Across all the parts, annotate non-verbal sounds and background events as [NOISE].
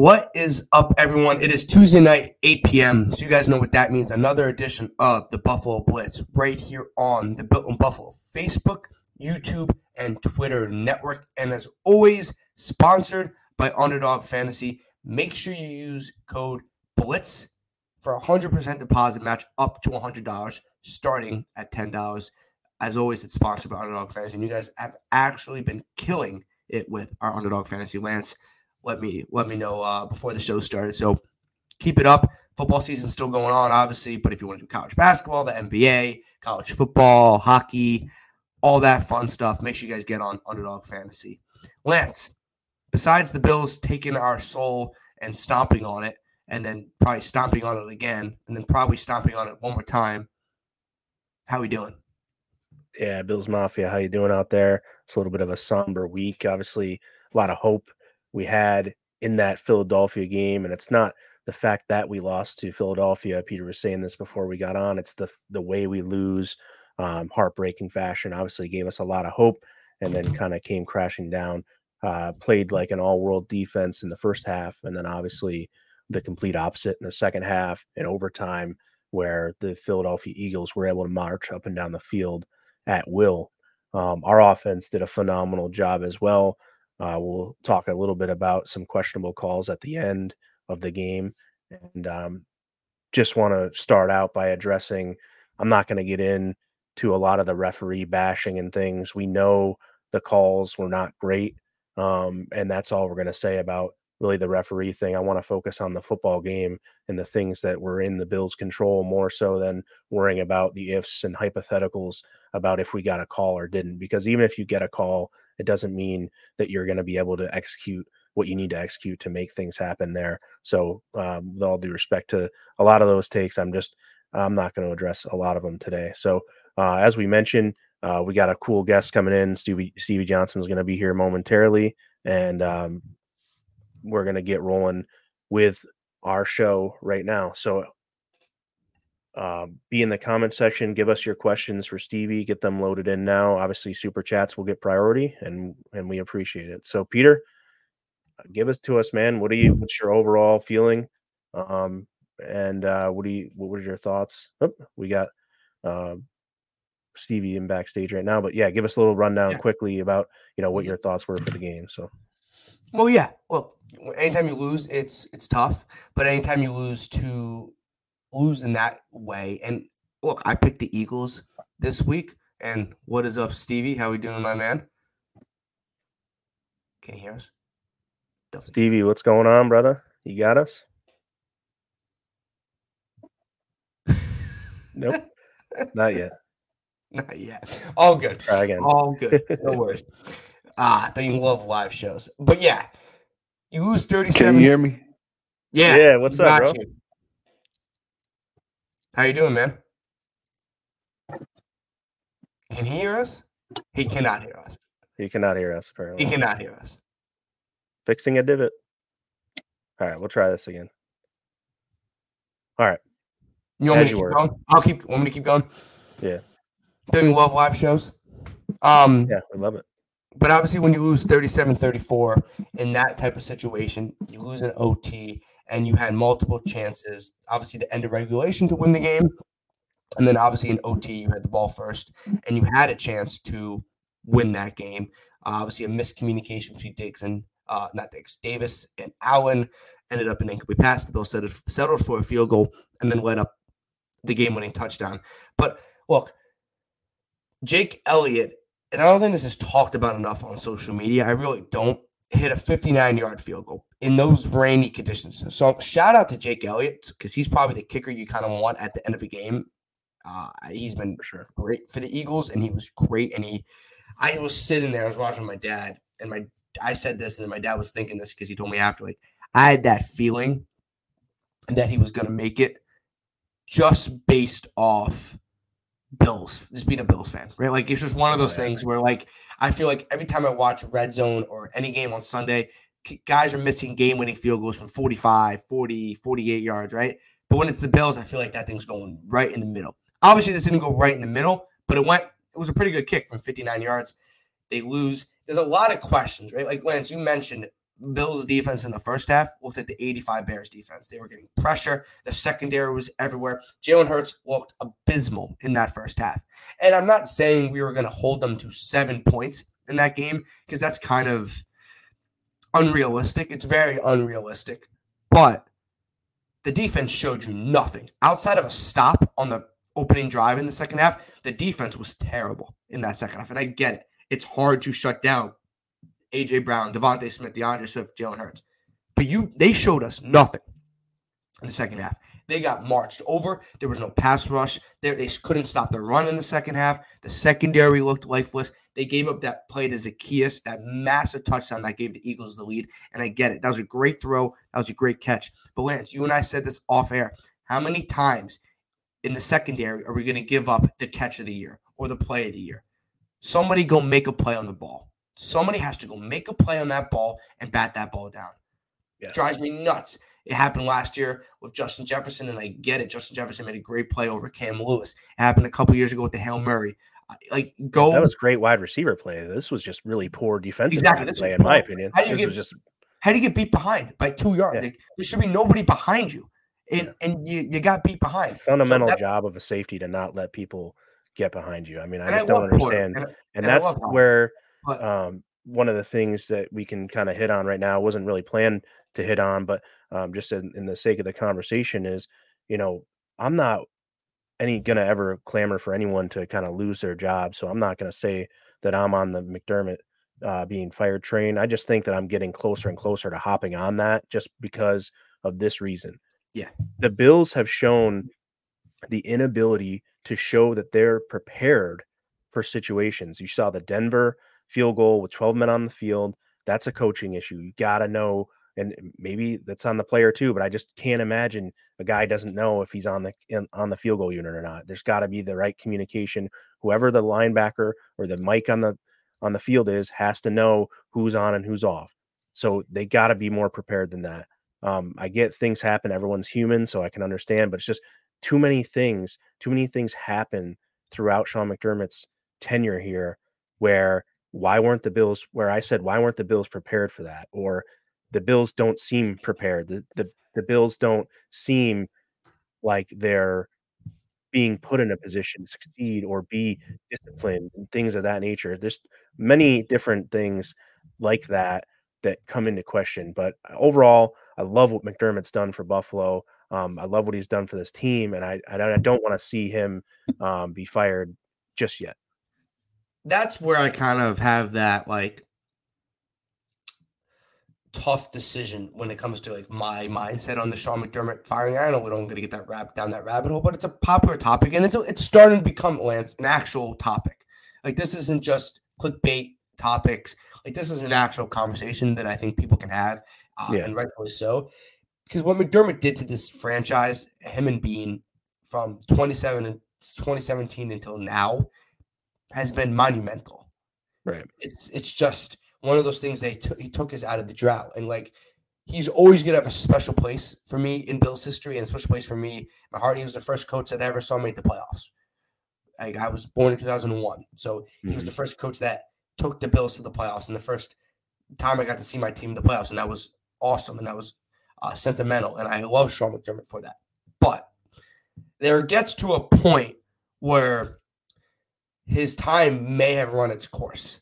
What is up, everyone? It is Tuesday night, 8 p.m. So you guys know what that means. Another edition of the Buffalo Blitz right here on the Built in Buffalo Facebook, YouTube, and Twitter network. And as always, sponsored by Underdog Fantasy. Make sure you use code BLITZ for a 100% deposit match up to $100, starting at $10. As always, it's sponsored by Underdog Fantasy. And you guys have actually been killing it with our Underdog Fantasy Lance let me let me know uh, before the show started. So keep it up. Football season's still going on, obviously, but if you want to do college basketball, the NBA, college football, hockey, all that fun stuff, make sure you guys get on Underdog Fantasy. Lance, besides the Bills taking our soul and stomping on it, and then probably stomping on it again, and then probably stomping on it one more time, how are we doing? Yeah, Bills Mafia, how you doing out there? It's a little bit of a somber week. Obviously, a lot of hope we had in that Philadelphia game, and it's not the fact that we lost to Philadelphia. Peter was saying this before we got on. It's the the way we lose, um, heartbreaking fashion. Obviously, gave us a lot of hope, and then kind of came crashing down. Uh, played like an all-world defense in the first half, and then obviously the complete opposite in the second half in overtime, where the Philadelphia Eagles were able to march up and down the field at will. Um, our offense did a phenomenal job as well. Uh, we'll talk a little bit about some questionable calls at the end of the game. And um, just want to start out by addressing I'm not going to get into a lot of the referee bashing and things. We know the calls were not great. Um, and that's all we're going to say about really the referee thing. I want to focus on the football game and the things that were in the Bills' control more so than worrying about the ifs and hypotheticals about if we got a call or didn't. Because even if you get a call, it doesn't mean that you're going to be able to execute what you need to execute to make things happen there. So, um, with all due respect to a lot of those takes, I'm just I'm not going to address a lot of them today. So, uh, as we mentioned, uh, we got a cool guest coming in. Stevie Stevie Johnson is going to be here momentarily, and um, we're going to get rolling with our show right now. So uh, be in the comment section. Give us your questions for Stevie. Get them loaded in now. Obviously, super chats will get priority, and and we appreciate it. So, Peter, give us to us, man. What do you? What's your overall feeling? Um, and uh, what do you? What was your thoughts? Oh, we got uh, Stevie in backstage right now, but yeah, give us a little rundown yeah. quickly about you know what your thoughts were for the game. So. Well, yeah. Well, anytime you lose, it's it's tough. But anytime you lose to lose in that way, and look, I picked the Eagles this week. And what is up, Stevie? How we doing, my man? Can you hear us? Definitely. Stevie, what's going on, brother? You got us? nope, [LAUGHS] not yet. Not yet. All good. Try again. All good. No worries. [LAUGHS] Ah, they love live shows. But yeah, you lose 37. Can you hear me? Yeah. Yeah. What's up, bro? You. How you doing, man? Can he hear us? He cannot hear us. He cannot hear us, apparently. He cannot hear us. Fixing a divot. All right, we'll try this again. All right. You want As me to keep were. going? I'll keep want me to keep going? Yeah. Doing love live shows. Um yeah, we love it. But obviously, when you lose 37 34 in that type of situation, you lose an OT and you had multiple chances, obviously, the end of regulation to win the game. And then obviously, in OT, you had the ball first and you had a chance to win that game. Uh, obviously, a miscommunication between Diggs and uh, not Diggs, Davis and Allen ended up in incomplete pass. The Bill settled, settled for a field goal and then led up the game winning touchdown. But look, Jake Elliott and I don't think this is talked about enough on social media. I really don't hit a 59 yard field goal in those rainy conditions. So shout out to Jake Elliott because he's probably the kicker you kind of want at the end of a game. Uh, he's been for sure great for the Eagles, and he was great. And he, I was sitting there, I was watching my dad, and my I said this, and then my dad was thinking this because he told me after, like I had that feeling that he was going to make it, just based off Bills, just being a Bills fan, right? Like it's just one of those things where like I feel like every time I watch Red Zone or any game on Sunday, guys are missing game-winning field goals from 45, 40, 48 yards, right? But when it's the Bills, I feel like that thing's going right in the middle. Obviously, this didn't go right in the middle, but it went. It was a pretty good kick from 59 yards. They lose. There's a lot of questions, right? Like Lance, you mentioned Bills defense in the first half looked like the 85 Bears defense. They were getting pressure. The secondary was everywhere. Jalen Hurts looked abysmal in that first half. And I'm not saying we were going to hold them to seven points in that game because that's kind of unrealistic. It's very unrealistic. But the defense showed you nothing outside of a stop on the opening drive in the second half. The defense was terrible in that second half. And I get it. It's hard to shut down AJ Brown, DeVonta Smith, D'Andre Swift, Jalen Hurts. But you they showed us mm. nothing in the second half. They got marched over. There was no pass rush. They, they couldn't stop the run in the second half. The secondary looked lifeless. They gave up that play to Zacchaeus, that massive touchdown that gave the Eagles the lead. And I get it. That was a great throw. That was a great catch. But Lance, you and I said this off air. How many times in the secondary are we going to give up the catch of the year or the play of the year? Somebody go make a play on the ball. Somebody has to go make a play on that ball and bat that ball down. Yeah. Drives me nuts. It happened last year with Justin Jefferson, and I get it. Justin Jefferson made a great play over Cam Lewis. It happened a couple years ago with the Hail Murray. Like go. That was great wide receiver play. This was just really poor defensive exactly. play, in my opinion. How do you this get, just how do you get beat behind by two yards? Yeah. Like, there should be nobody behind you, and yeah. and you, you got beat behind. Fundamental so that, job of a safety to not let people get behind you. I mean, I just I don't understand, and, and, and that's where but, um, one of the things that we can kind of hit on right now wasn't really planned to hit on, but um, just in, in the sake of the conversation is, you know, I'm not any gonna ever clamor for anyone to kind of lose their job. So I'm not gonna say that I'm on the McDermott uh, being fired train. I just think that I'm getting closer and closer to hopping on that just because of this reason. Yeah. The Bills have shown the inability to show that they're prepared for situations. You saw the Denver field goal with 12 men on the field. That's a coaching issue. You got to know, and maybe that's on the player too. But I just can't imagine a guy doesn't know if he's on the in, on the field goal unit or not. There's got to be the right communication. Whoever the linebacker or the mic on the on the field is has to know who's on and who's off. So they got to be more prepared than that. Um, I get things happen. Everyone's human, so I can understand. But it's just too many things. Too many things happen throughout Sean McDermott's tenure here where why weren't the Bills where I said why weren't the Bills prepared for that? Or the Bills don't seem prepared. The the, the Bills don't seem like they're being put in a position to succeed or be disciplined and things of that nature. There's many different things like that that come into question. But overall, I love what McDermott's done for Buffalo. Um, I love what he's done for this team, and I I don't want to see him um, be fired just yet that's where I kind of have that like tough decision when it comes to like my mindset on the Sean McDermott firing. I know we don't going to get that rabbit down that rabbit hole, but it's a popular topic and it's a, it's starting to become Lance an actual topic. Like this isn't just clickbait topics. Like this is an actual conversation that I think people can have, uh, yeah. and rightfully so. Because what McDermott did to this franchise, him and Beane, from 27 and 2017 until now, has been monumental. Right. It's it's just one of those things they took he took us out of the drought and like he's always gonna have a special place for me in Bill's history and a special place for me. My heart. He was the first coach that I ever saw make the playoffs. Like I was born in 2001, so he mm-hmm. was the first coach that took the Bills to the playoffs and the first time I got to see my team in the playoffs, and that was awesome and that was uh, sentimental. And I love Sean McDermott for that. But there gets to a point where his time may have run its course.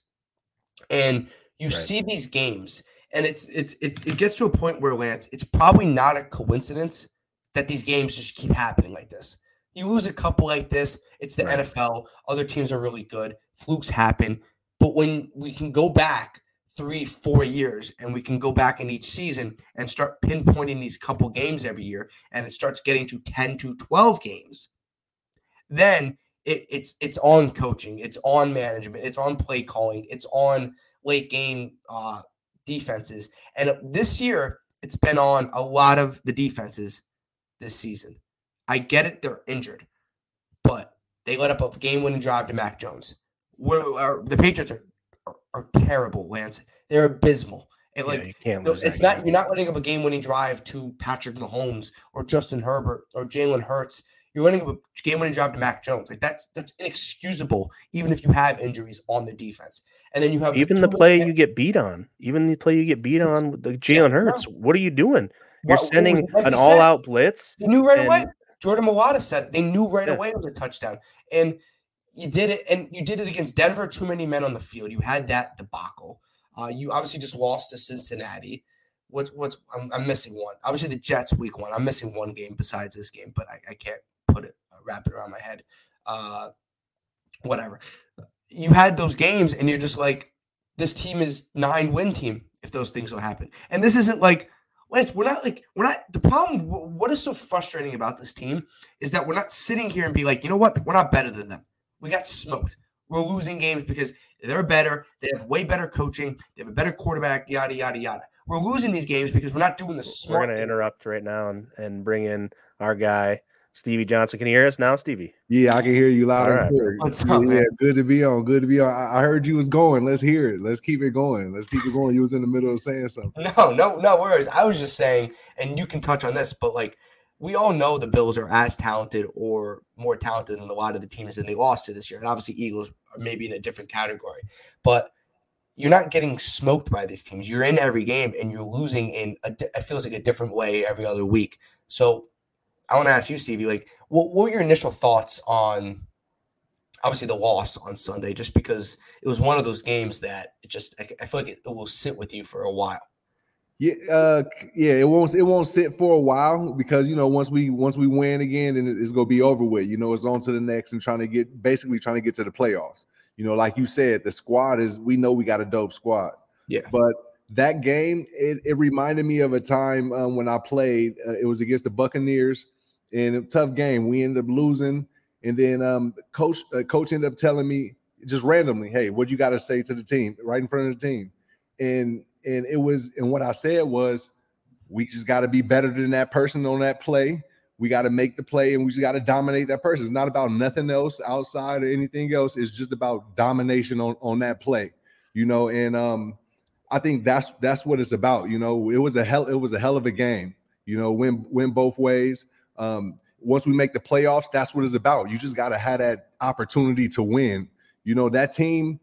And you right. see these games, and it's it's it, it gets to a point where Lance, it's probably not a coincidence that these games just keep happening like this. You lose a couple like this, it's the right. NFL. Other teams are really good. Flukes happen. But when we can go back three, four years and we can go back in each season and start pinpointing these couple games every year and it starts getting to 10 to 12 games, then it, it's it's on coaching, it's on management, it's on play calling, it's on late game uh, defenses. And this year, it's been on a lot of the defenses this season. I get it; they're injured, but they let up a game-winning drive to Mac Jones. Where the Patriots are, are, are terrible, Lance. They're abysmal. And like yeah, it's not you're not letting up a game-winning drive to Patrick Mahomes or Justin Herbert or Jalen Hurts You're running a game-winning drive to Mac Jones. Like that's that's inexcusable, even if you have injuries on the defense. And then you have even the, the play you get beat on, even the play you get beat on with the Jalen Hurts. What are you doing? You're what, sending what an all-out blitz. They knew right and, away. Jordan Mailata said it. They knew right yeah. away it was a touchdown. And you did it, and you did it against Denver. Too many men on the field. You had that debacle. Uh, you obviously just lost to Cincinnati. What's what's I'm, I'm, missing one. Obviously the Jets week one. I'm missing one game besides this game, but I, I can't wrap it around my head. Uh, whatever. You had those games, and you're just like, this team is nine win team if those things will happen. And this isn't like Lance, we're not like we're not the problem. What is so frustrating about this team is that we're not sitting here and be like, you know what, we're not better than them. We got smoked. We're losing games because they're better. They have way better coaching. They have a better quarterback. Yada yada yada. We're losing these games because we're not doing the smart. We're going to interrupt right now and, and bring in our guy Stevie Johnson. Can you hear us now, Stevie? Yeah, I can hear you loud All and right. clear. What's up, yeah, man? good to be on. Good to be on. I heard you was going. Let's hear it. Let's keep it going. Let's keep it going. You was in the middle of saying something. No, no, no worries. I was just saying, and you can touch on this, but like we all know the Bills are as talented or more talented than a lot of the teams that they lost to this year. And obviously, Eagles are maybe in a different category, but you're not getting smoked by these teams. You're in every game and you're losing in a, it feels like a different way every other week. So I want to ask you, Stevie, like, what, what were your initial thoughts on obviously the loss on Sunday? Just because it was one of those games that it just I, I feel like it, it will sit with you for a while. Yeah, uh, yeah, it won't it won't sit for a while because you know once we once we win again, then it's gonna be over with. You know, it's on to the next and trying to get basically trying to get to the playoffs. You know, like you said, the squad is we know we got a dope squad. Yeah, but that game it, it reminded me of a time um, when I played. Uh, it was against the Buccaneers in a tough game. We ended up losing, and then um, coach uh, coach ended up telling me just randomly, "Hey, what you got to say to the team right in front of the team?" And and it was and what I said was we just got to be better than that person on that play. We got to make the play and we just got to dominate that person. It's not about nothing else outside or anything else. It's just about domination on on that play, you know. And um, I think that's that's what it's about. You know, it was a hell it was a hell of a game. You know, win win both ways. Um, once we make the playoffs, that's what it's about. You just got to have that opportunity to win. You know, that team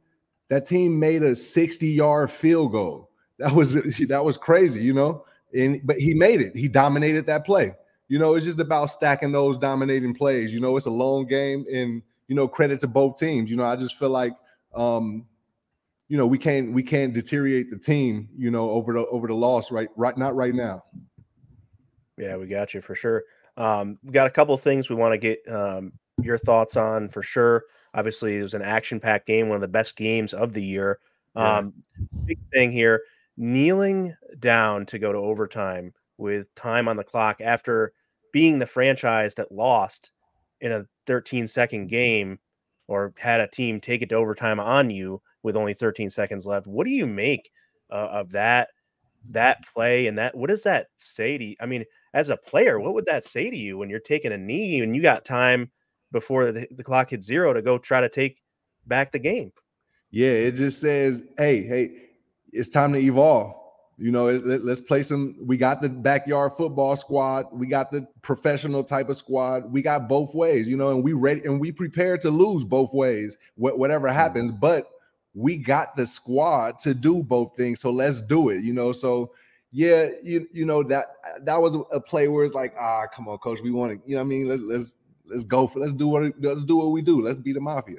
that team made a 60 yard field goal that was [LAUGHS] that was crazy, you know. And but he made it. He dominated that play. You know, it's just about stacking those dominating plays. You know, it's a long game, and you know, credit to both teams. You know, I just feel like um, you know, we can't we can't deteriorate the team, you know, over the over the loss right right not right now. Yeah, we got you for sure. Um, we got a couple of things we want to get um, your thoughts on for sure. Obviously, it was an action-packed game, one of the best games of the year. Um, big thing here kneeling down to go to overtime with time on the clock after being the franchise that lost in a 13 second game or had a team take it to overtime on you with only 13 seconds left. What do you make uh, of that that play and that what does that say to you? I mean, as a player, what would that say to you when you're taking a knee and you got time before the, the clock hits zero to go try to take back the game? Yeah, it just says, "Hey, hey, it's time to evolve. You know, let, us play some. We got the backyard football squad. We got the professional type of squad. We got both ways, you know, and we ready and we prepared to lose both ways, wh- whatever mm-hmm. happens. But we got the squad to do both things. So let's do it, you know. So yeah, you you know that that was a play where it's like, ah, come on, coach, we want to, you know, I mean, let's let's let's go for let's do what let's do what we do. Let's beat the mafia.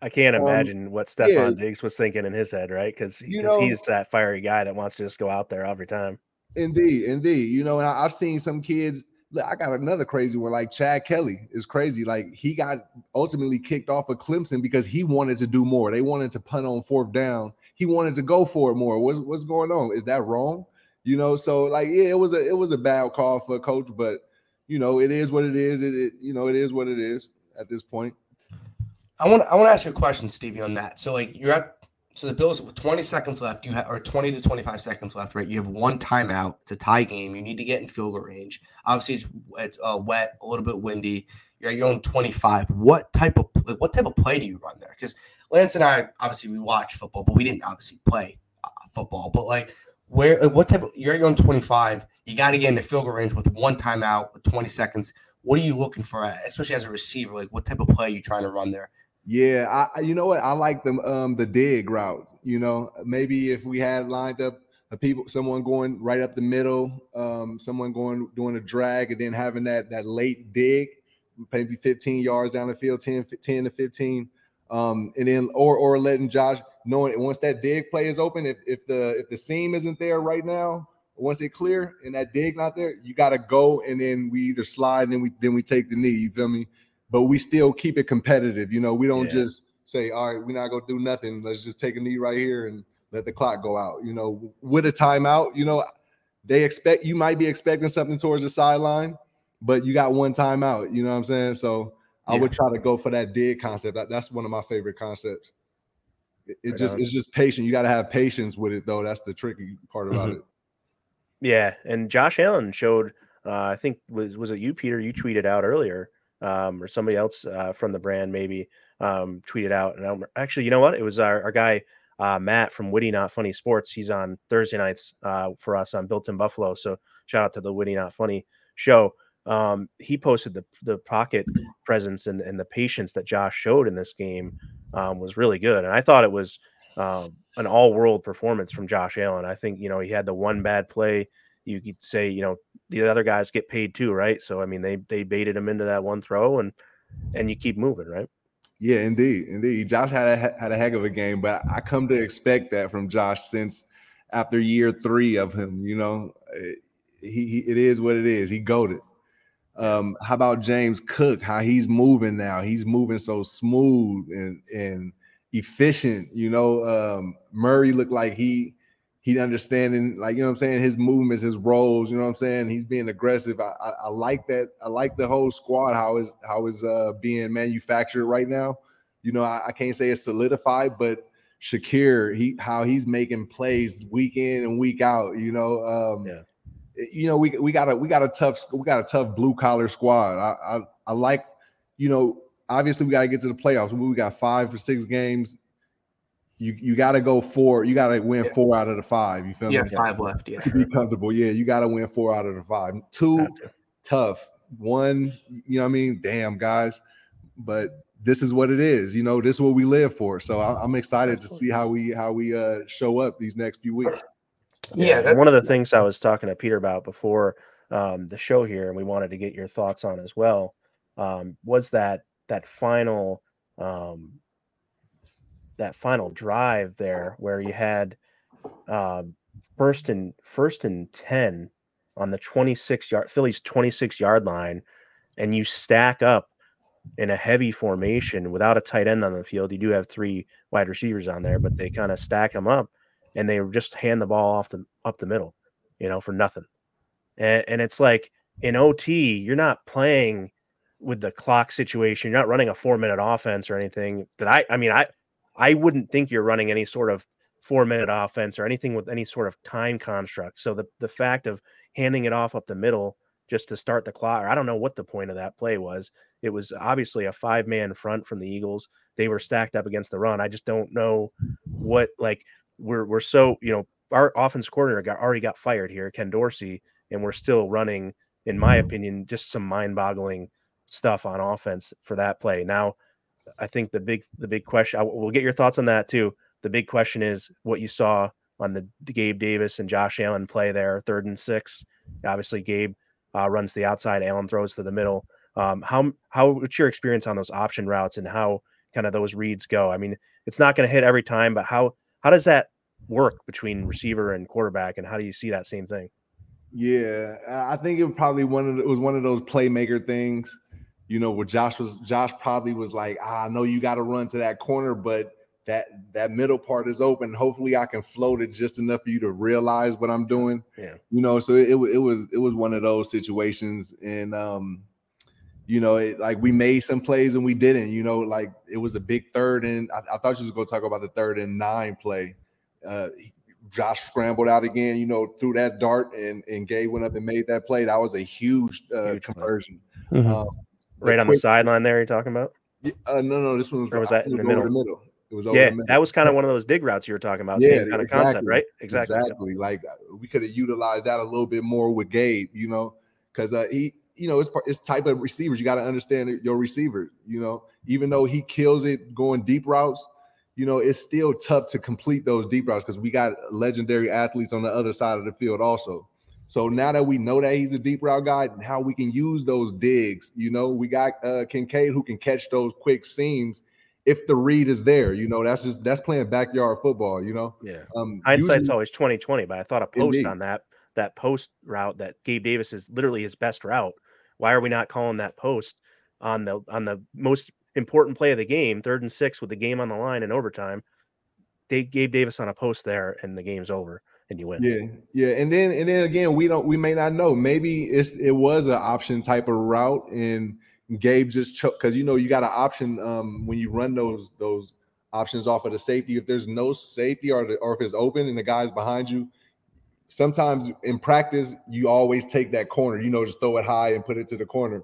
I can't um, imagine um, what Stefon yeah, Diggs was thinking in his head, right? Because because he's that fiery guy that wants to just go out there every time. Indeed, indeed. You know, and I, have seen some kids. I got another crazy one, like Chad Kelly is crazy. Like he got ultimately kicked off of Clemson because he wanted to do more. They wanted to punt on fourth down. He wanted to go for it more. What's what's going on? Is that wrong? You know, so like yeah, it was a it was a bad call for a coach, but you know, it is what it is. It, it you know, it is what it is at this point. I want I want to ask you a question, Stevie, on that. So like you're at so the Bills with 20 seconds left, you have or 20 to 25 seconds left, right? You have one timeout. It's a tie game. You need to get in field goal range. Obviously, it's it's uh, wet, a little bit windy. You're at your own 25. What type of like, what type of play do you run there? Because Lance and I obviously we watch football, but we didn't obviously play uh, football. But like, where what type of you're own 25? You got to get in the field goal range with one timeout with 20 seconds. What are you looking for, especially as a receiver? Like, what type of play are you trying to run there? Yeah, I you know what I like the um the dig route. You know, maybe if we had lined up a people, someone going right up the middle, um, someone going doing a drag, and then having that that late dig, maybe 15 yards down the field, 10, 10 to 15, um, and then or or letting Josh knowing once that dig play is open, if if the if the seam isn't there right now, once it clear and that dig not there, you got to go and then we either slide and then we then we take the knee. You feel me? But we still keep it competitive. You know, we don't yeah. just say, all right, we're not gonna do nothing. Let's just take a knee right here and let the clock go out. You know, with a timeout, you know, they expect you might be expecting something towards the sideline, but you got one timeout. You know what I'm saying? So I yeah. would try to go for that dig concept. That, that's one of my favorite concepts. It, it right just on. it's just patient. You got to have patience with it, though. That's the tricky part about mm-hmm. it. Yeah, and Josh Allen showed. Uh, I think was was it you, Peter? You tweeted out earlier, um, or somebody else uh, from the brand maybe um, tweeted out. And I'm, actually, you know what? It was our, our guy uh, Matt from Witty Not Funny Sports. He's on Thursday nights uh, for us on Built in Buffalo. So shout out to the Witty Not Funny show. Um, he posted the the pocket presence and, and the patience that Josh showed in this game um, was really good, and I thought it was um, an all world performance from Josh Allen. I think you know he had the one bad play. You could say you know the other guys get paid too, right? So I mean they they baited him into that one throw and and you keep moving, right? Yeah, indeed, indeed. Josh had a, had a heck of a game, but I come to expect that from Josh since after year three of him. You know, eh, he, he it is what it is. He goaded. Um, how about James Cook? How he's moving now? He's moving so smooth and and efficient. You know, um, Murray looked like he he understanding like you know I'm saying his movements, his roles. You know I'm saying? He's being aggressive. I, I, I like that. I like the whole squad how is how is uh being manufactured right now. You know, I, I can't say it's solidified, but Shakir, he how he's making plays week in and week out. You know, um, yeah. You know, we we got a we got a tough we got a tough blue collar squad. I, I I like, you know, obviously we got to get to the playoffs. We got five or six games you you got to go four. You got to win yeah. four out of the five. You feel yeah, me? Yeah, five left. Yeah, be comfortable. Yeah, you got to win four out of the five. Two, tough. One, you know, what I mean, damn guys, but this is what it is. You know, this is what we live for. So I'm excited to see how we how we uh show up these next few weeks. Yeah, yeah one of the things I was talking to Peter about before um, the show here, and we wanted to get your thoughts on as well, um, was that that final um, that final drive there where you had um, first and first and 10 on the 26 yard Philly's 26 yard line and you stack up in a heavy formation without a tight end on the field. You do have three wide receivers on there but they kind of stack them up and they just hand the ball off the up the middle you know for nothing and, and it's like in ot you're not playing with the clock situation you're not running a four minute offense or anything that i i mean i I wouldn't think you're running any sort of four minute offense or anything with any sort of time construct. So the the fact of handing it off up the middle just to start the clock, I don't know what the point of that play was. It was obviously a five man front from the Eagles. They were stacked up against the run. I just don't know what like we're we're so you know our offense coordinator got already got fired here, Ken Dorsey, and we're still running, in my opinion, just some mind boggling stuff on offense for that play. Now I think the big the big question. I, we'll get your thoughts on that too. The big question is what you saw on the, the Gabe Davis and Josh Allen play there, third and six. Obviously, Gabe uh, runs the outside, Allen throws to the middle. Um, how how what's your experience on those option routes and how kind of those reads go? I mean, it's not going to hit every time, but how how does that work between receiver and quarterback, and how do you see that same thing? Yeah, I think it probably one of the, it was one of those playmaker things you know, where Josh was Josh probably was like, ah, I know you got to run to that corner, but that that middle part is open. Hopefully, I can float it just enough for you to realize what I'm doing. Yeah, you know, so it, it was it was one of those situations, and um, you know, it, like we made some plays and we didn't. You know, like it was a big third, and I, I thought you was going to talk about the third and nine play. Uh, Josh scrambled out again, you know, threw that dart, and and Gabe went up and made that play. That was a huge, uh, huge conversion. Mm-hmm. Um, right on the sideline there you're talking about? Yeah, uh, no, no, this one was, or was that in the middle? the middle? It was yeah, that was kind of one of those dig routes you were talking about. Yeah, same kind of concept, right? Exactly. Exactly. Like uh, we could have utilized that a little bit more with Gabe, you know, because uh, he you know, it's it's type of receivers. You got to understand your receiver. You know, even though he kills it going deep routes, you know, it's still tough to complete those deep routes because we got legendary athletes on the other side of the field also. So now that we know that he's a deep route guy, and how we can use those digs, you know, we got uh, Kincaid who can catch those quick seams if the read is there. You know, that's just that's playing backyard football. You know, yeah. Um, Hindsight's usually, always twenty twenty, but I thought a post indeed. on that that post route that Gabe Davis is literally his best route. Why are we not calling that post on the on the most important play of the game, third and six with the game on the line in overtime? They gave Davis on a post there, and the game's over and you win. Yeah, yeah, and then and then again, we don't we may not know. Maybe it's it was an option type of route, and Gabe just choked because you know you got an option um, when you run those those options off of the safety. If there's no safety or the, or if it's open and the guy's behind you, sometimes in practice you always take that corner. You know, just throw it high and put it to the corner.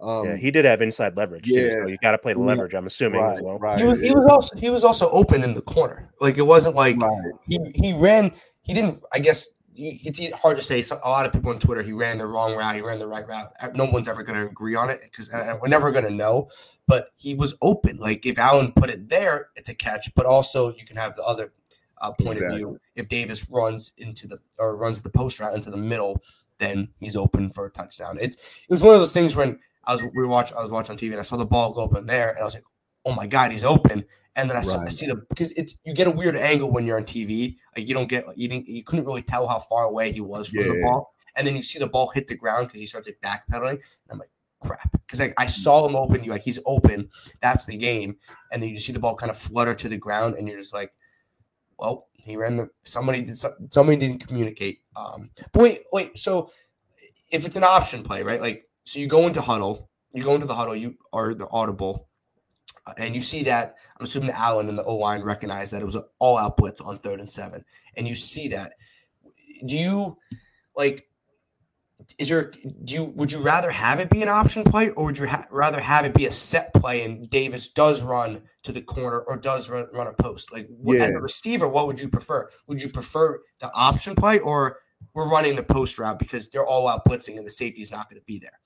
Um, yeah, he did have inside leverage. Yeah, too, so you got to play the leverage. I'm assuming right, as well. Right. He was, he was also he was also open in the corner. Like it wasn't like right. he he ran he didn't. I guess it's hard to say. So a lot of people on Twitter, he ran the wrong route, he ran the right route. Uh, no one's ever going to agree on it because uh, uh, we're never going to know. But he was open. Like if Allen put it there, it's a catch. But also you can have the other uh, point exactly. of view. If Davis runs into the or runs the post route into the middle, then he's open for a touchdown. It it was one of those things when I was we watch I was watching TV and I saw the ball go up in there and I was like, oh my god, he's open. And then I, saw, I see the because it's you get a weird angle when you're on TV. Like you don't get you didn't you couldn't really tell how far away he was from yeah. the ball. And then you see the ball hit the ground because he starts like backpedaling. And I'm like, crap. Because like I saw him open, you like he's open. That's the game. And then you see the ball kind of flutter to the ground, and you're just like, well, he ran the somebody did somebody didn't communicate. Um, but wait, wait. So if it's an option play, right? Like so you go into huddle, you go into the huddle, you are the audible and you see that, I'm assuming Allen and the O line recognize that it was an all out blitz on third and seven. And you see that. Do you like, is your, do you, would you rather have it be an option play or would you ha- rather have it be a set play and Davis does run to the corner or does run, run a post? Like, what, yeah. as a receiver, what would you prefer? Would you prefer the option play or we're running the post route because they're all out blitzing and the safety's not going to be there?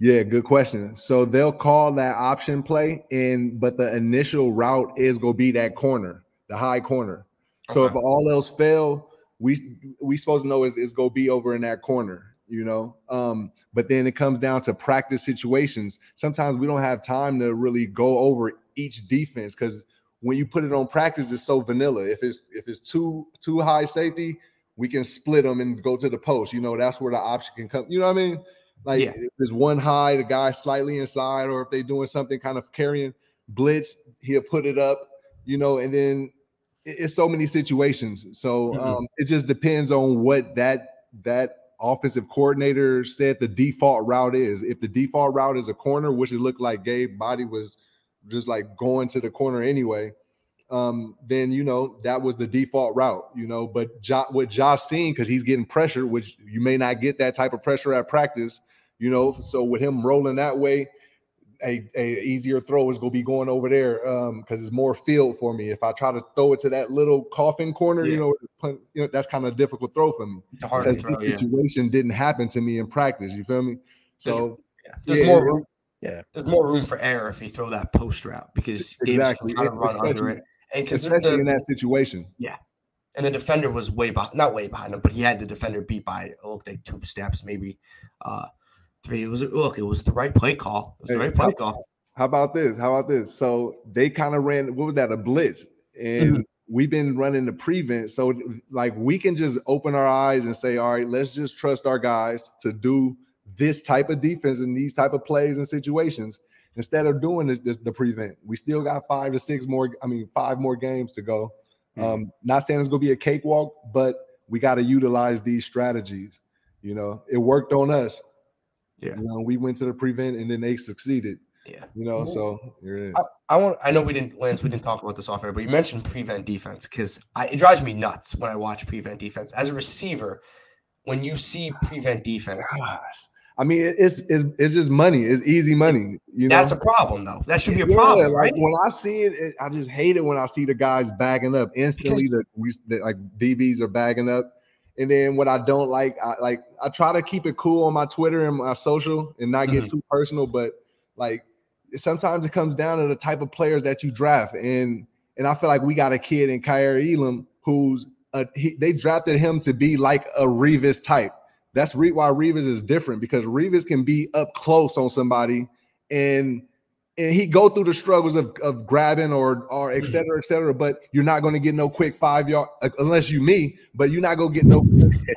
Yeah, good question. So they'll call that option play, and but the initial route is gonna be that corner, the high corner. So if all else fail, we we supposed to know is, is gonna be over in that corner, you know. Um, but then it comes down to practice situations. Sometimes we don't have time to really go over each defense because when you put it on practice, it's so vanilla. If it's if it's too too high safety, we can split them and go to the post. You know, that's where the option can come. You know what I mean? Like yeah. if there's one high, the guy slightly inside, or if they're doing something kind of carrying blitz, he'll put it up, you know, and then it's so many situations. So mm-hmm. um, it just depends on what that that offensive coordinator said the default route is. If the default route is a corner, which it looked like Gabe body was just like going to the corner anyway, um, then you know that was the default route, you know. But jo- what Josh seen because he's getting pressure, which you may not get that type of pressure at practice you know. So with him rolling that way, a, a easier throw is gonna be going over there um because it's more field for me. If I try to throw it to that little coffin corner, yeah. you know, you know, that's kind of a difficult throw for me. The hard throw, situation yeah. didn't happen to me in practice. You feel me? So there's, yeah. there's more room. Yeah, there's more room for error if you throw that post route because exactly. Davis can run under it, and especially the, in that situation. Yeah, and the defender was way behind, not way behind him, but he had the defender beat by it looked like two steps maybe. Uh, three. It was look, it was the right play call. It was the right play call. How about this? How about this? So they kind of ran what was that? A blitz. And mm-hmm. we've been running the prevent. So like we can just open our eyes and say, all right, let's just trust our guys to do this type of defense and these type of plays and situations instead of doing this, this the prevent. We still got five to six more, I mean, five more games to go. Mm-hmm. Um, not saying it's gonna be a cakewalk, but we got to utilize these strategies. You know, it worked on us. Yeah. You know, we went to the prevent and then they succeeded. Yeah. You know, mm-hmm. so here it is. I, I, want I know we didn't Lance, we didn't talk about this off air, but you mentioned prevent defense because it drives me nuts when I watch prevent defense. As a receiver, when you see prevent defense. Gosh. I mean, it's, it's it's just money. It's easy money. You know, that's a problem though. That should be a yeah, problem, right? When I see it, it, I just hate it when I see the guys bagging up instantly. Because, the, the like DBs are bagging up, And then what I don't like, I like I try to keep it cool on my Twitter and my social and not get mm-hmm. too personal, but like sometimes it comes down to the type of players that you draft. And and I feel like we got a kid in Kaiir Elam who's a, he, they drafted him to be like a Revis type. That's re- why Revis is different because Revis can be up close on somebody and and he go through the struggles of, of grabbing or or et mm-hmm. cetera, et cetera. But you're not going to get no quick five yard uh, unless you me. But you're not going to get no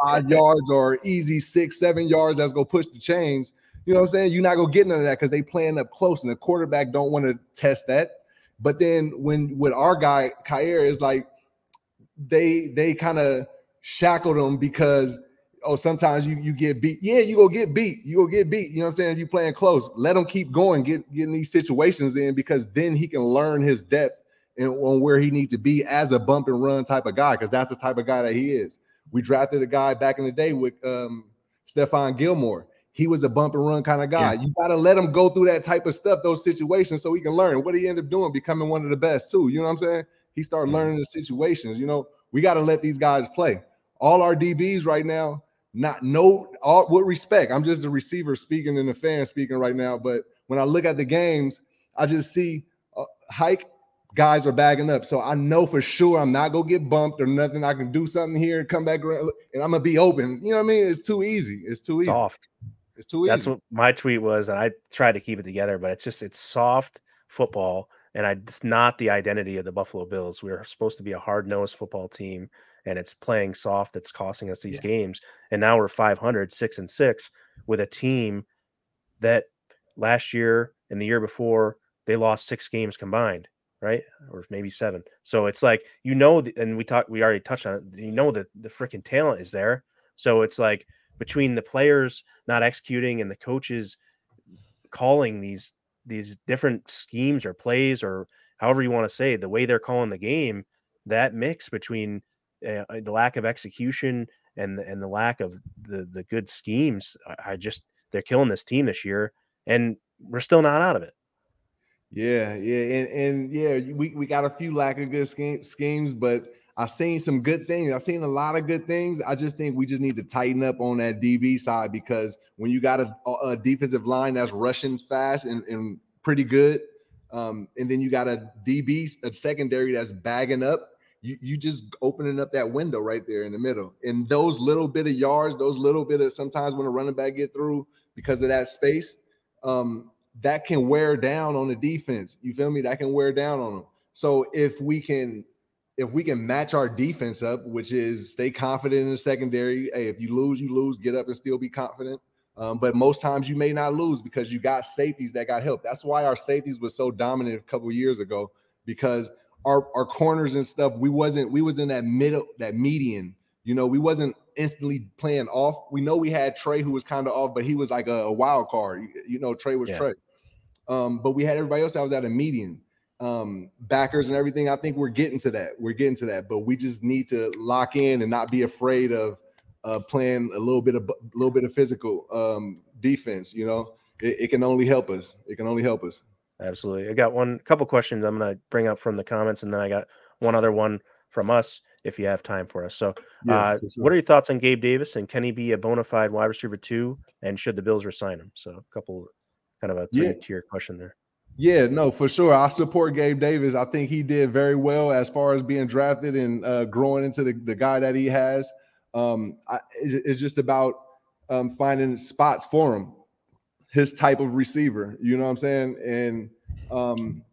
five [LAUGHS] yards or easy six, seven yards that's going to push the chains. You know what I'm saying? You're not going to get none of that because they playing up close, and the quarterback don't want to test that. But then when with our guy Kaiir is like they they kind of shackled him because oh, sometimes you you get beat. Yeah, you go get beat. You go get beat. You know what I'm saying? You playing close. Let him keep going, get getting these situations in because then he can learn his depth and on where he need to be as a bump and run type of guy because that's the type of guy that he is. We drafted a guy back in the day with um Stephon Gilmore. He was a bump and run kind of guy. Yeah. You got to let him go through that type of stuff, those situations, so he can learn. What he end up doing, becoming one of the best too. You know what I'm saying? He started learning the situations. You know, we got to let these guys play. All our DBs right now, not no all with respect. I'm just the receiver speaking and the fan speaking right now. But when I look at the games, I just see uh, hike guys are bagging up. So I know for sure I'm not gonna get bumped or nothing. I can do something here come back around and I'm gonna be open. You know what I mean? It's too easy. It's too easy. Soft. It's too easy. That's what my tweet was, and I tried to keep it together, but it's just it's soft football, and I, it's not the identity of the Buffalo Bills. We're supposed to be a hard nosed football team and it's playing soft that's costing us these yeah. games. And now we're 500, six and six with a team that last year and the year before they lost six games combined, right? Or maybe seven. So it's like you know, and we talked, we already touched on it. You know that the freaking talent is there. So it's like between the players not executing and the coaches calling these these different schemes or plays or however you want to say the way they're calling the game that mix between uh, the lack of execution and the, and the lack of the the good schemes. I, I just they're killing this team this year, and we're still not out of it. Yeah, yeah, and and yeah, we, we got a few lack of good schemes, but I've seen some good things. I've seen a lot of good things. I just think we just need to tighten up on that DB side because when you got a, a defensive line that's rushing fast and, and pretty good, um, and then you got a DB, a secondary that's bagging up, you you just opening up that window right there in the middle. And those little bit of yards, those little bit of sometimes when a running back get through because of that space, um, that can wear down on the defense. You feel me? That can wear down on them. So if we can if we can match our defense up, which is stay confident in the secondary. Hey, if you lose, you lose. Get up and still be confident. Um, but most times you may not lose because you got safeties that got help. That's why our safeties was so dominant a couple years ago because our our corners and stuff, we wasn't we was in that middle that median. You know, we wasn't instantly playing off. We know we had Tre who was kind of off, but he was like a, a wild card. You, know, Tre was yeah. Tre. Um, but we had everybody else that was at a median. Um, backers and everything. I think we're getting to that. We're getting to that, but we just need to lock in and not be afraid of uh, playing a little bit of a little bit of physical um, defense. You know, it, it can only help us. It can only help us. Absolutely. I got one couple questions I'm going to bring up from the comments, and then I got one other one from us if you have time for us. So, yeah, uh, sure. what are your thoughts on Gabe Davis, and can he be a bona fide wide receiver two? And should the Bills resign him? So, a couple kind of a yeah. tier question there. Yeah, no, for sure. I support Gabe Davis. I think he did very well as far as being drafted and uh, growing into the, the guy that he has. Um, I, it's just about um, finding spots for him his type of receiver. You know what I'm saying? And um,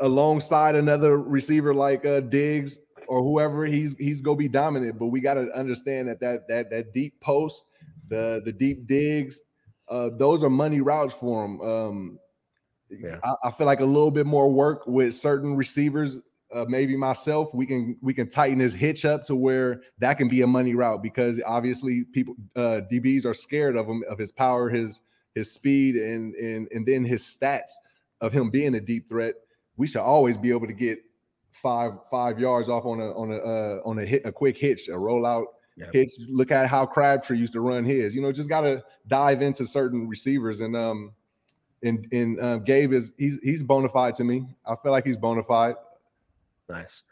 alongside another receiver like uh, Diggs or whoever, he's he's gonna be dominant. But we got to understand that that that that deep post, the the deep digs, uh, those are money routes for him. Um, yeah. I, I, feel like a little bit more work with certain receivers. Uh, maybe myself, we can we can tighten his hitch up to where that can be a money route because obviously people uh, DBs are scared of him of his power, his his speed and and and then his stats of him being a deep threat, we should always be able to get five five yards off on a on a uh, on a hit a quick hitch, a rollout yep. hitch. Look at how Crabtree used to run his. You know, just got to dive into certain receivers and um and and uh, Gabe is he's he's bona fide to me. I feel like he's bona fide. Nice.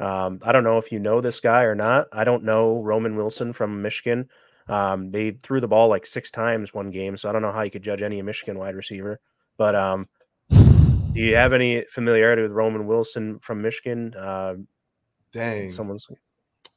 Um, I don't know if you know this guy or not. I don't know Roman Wilson from Michigan. Um, they threw the ball like six times one game, so I don't know how you could judge any Michigan wide receiver. But um, do you have any familiarity with Roman Wilson from Michigan? Uh, Dang. Someone's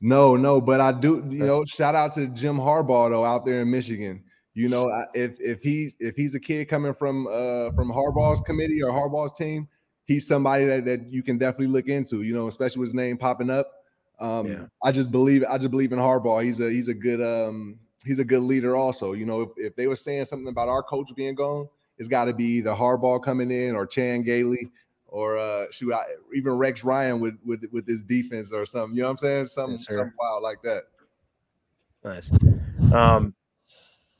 no, no, but I do. You know, shout out to Jim Harbaugh though out there in Michigan. You know, if if he's if he's a kid coming from uh from Harbaugh's committee or Harbaugh's team, he's somebody that, that you can definitely look into. You know, especially with his name popping up. Um, yeah. I just believe I just believe in Harbaugh. He's a he's a good um he's a good leader also. You know, if, if they were saying something about our coach being gone, it's got to be either Harbaugh coming in or Chan Gailey or uh shoot I, even Rex Ryan with with with this defense or something. You know what I'm saying? Something, yes, something wild like that. Nice. Um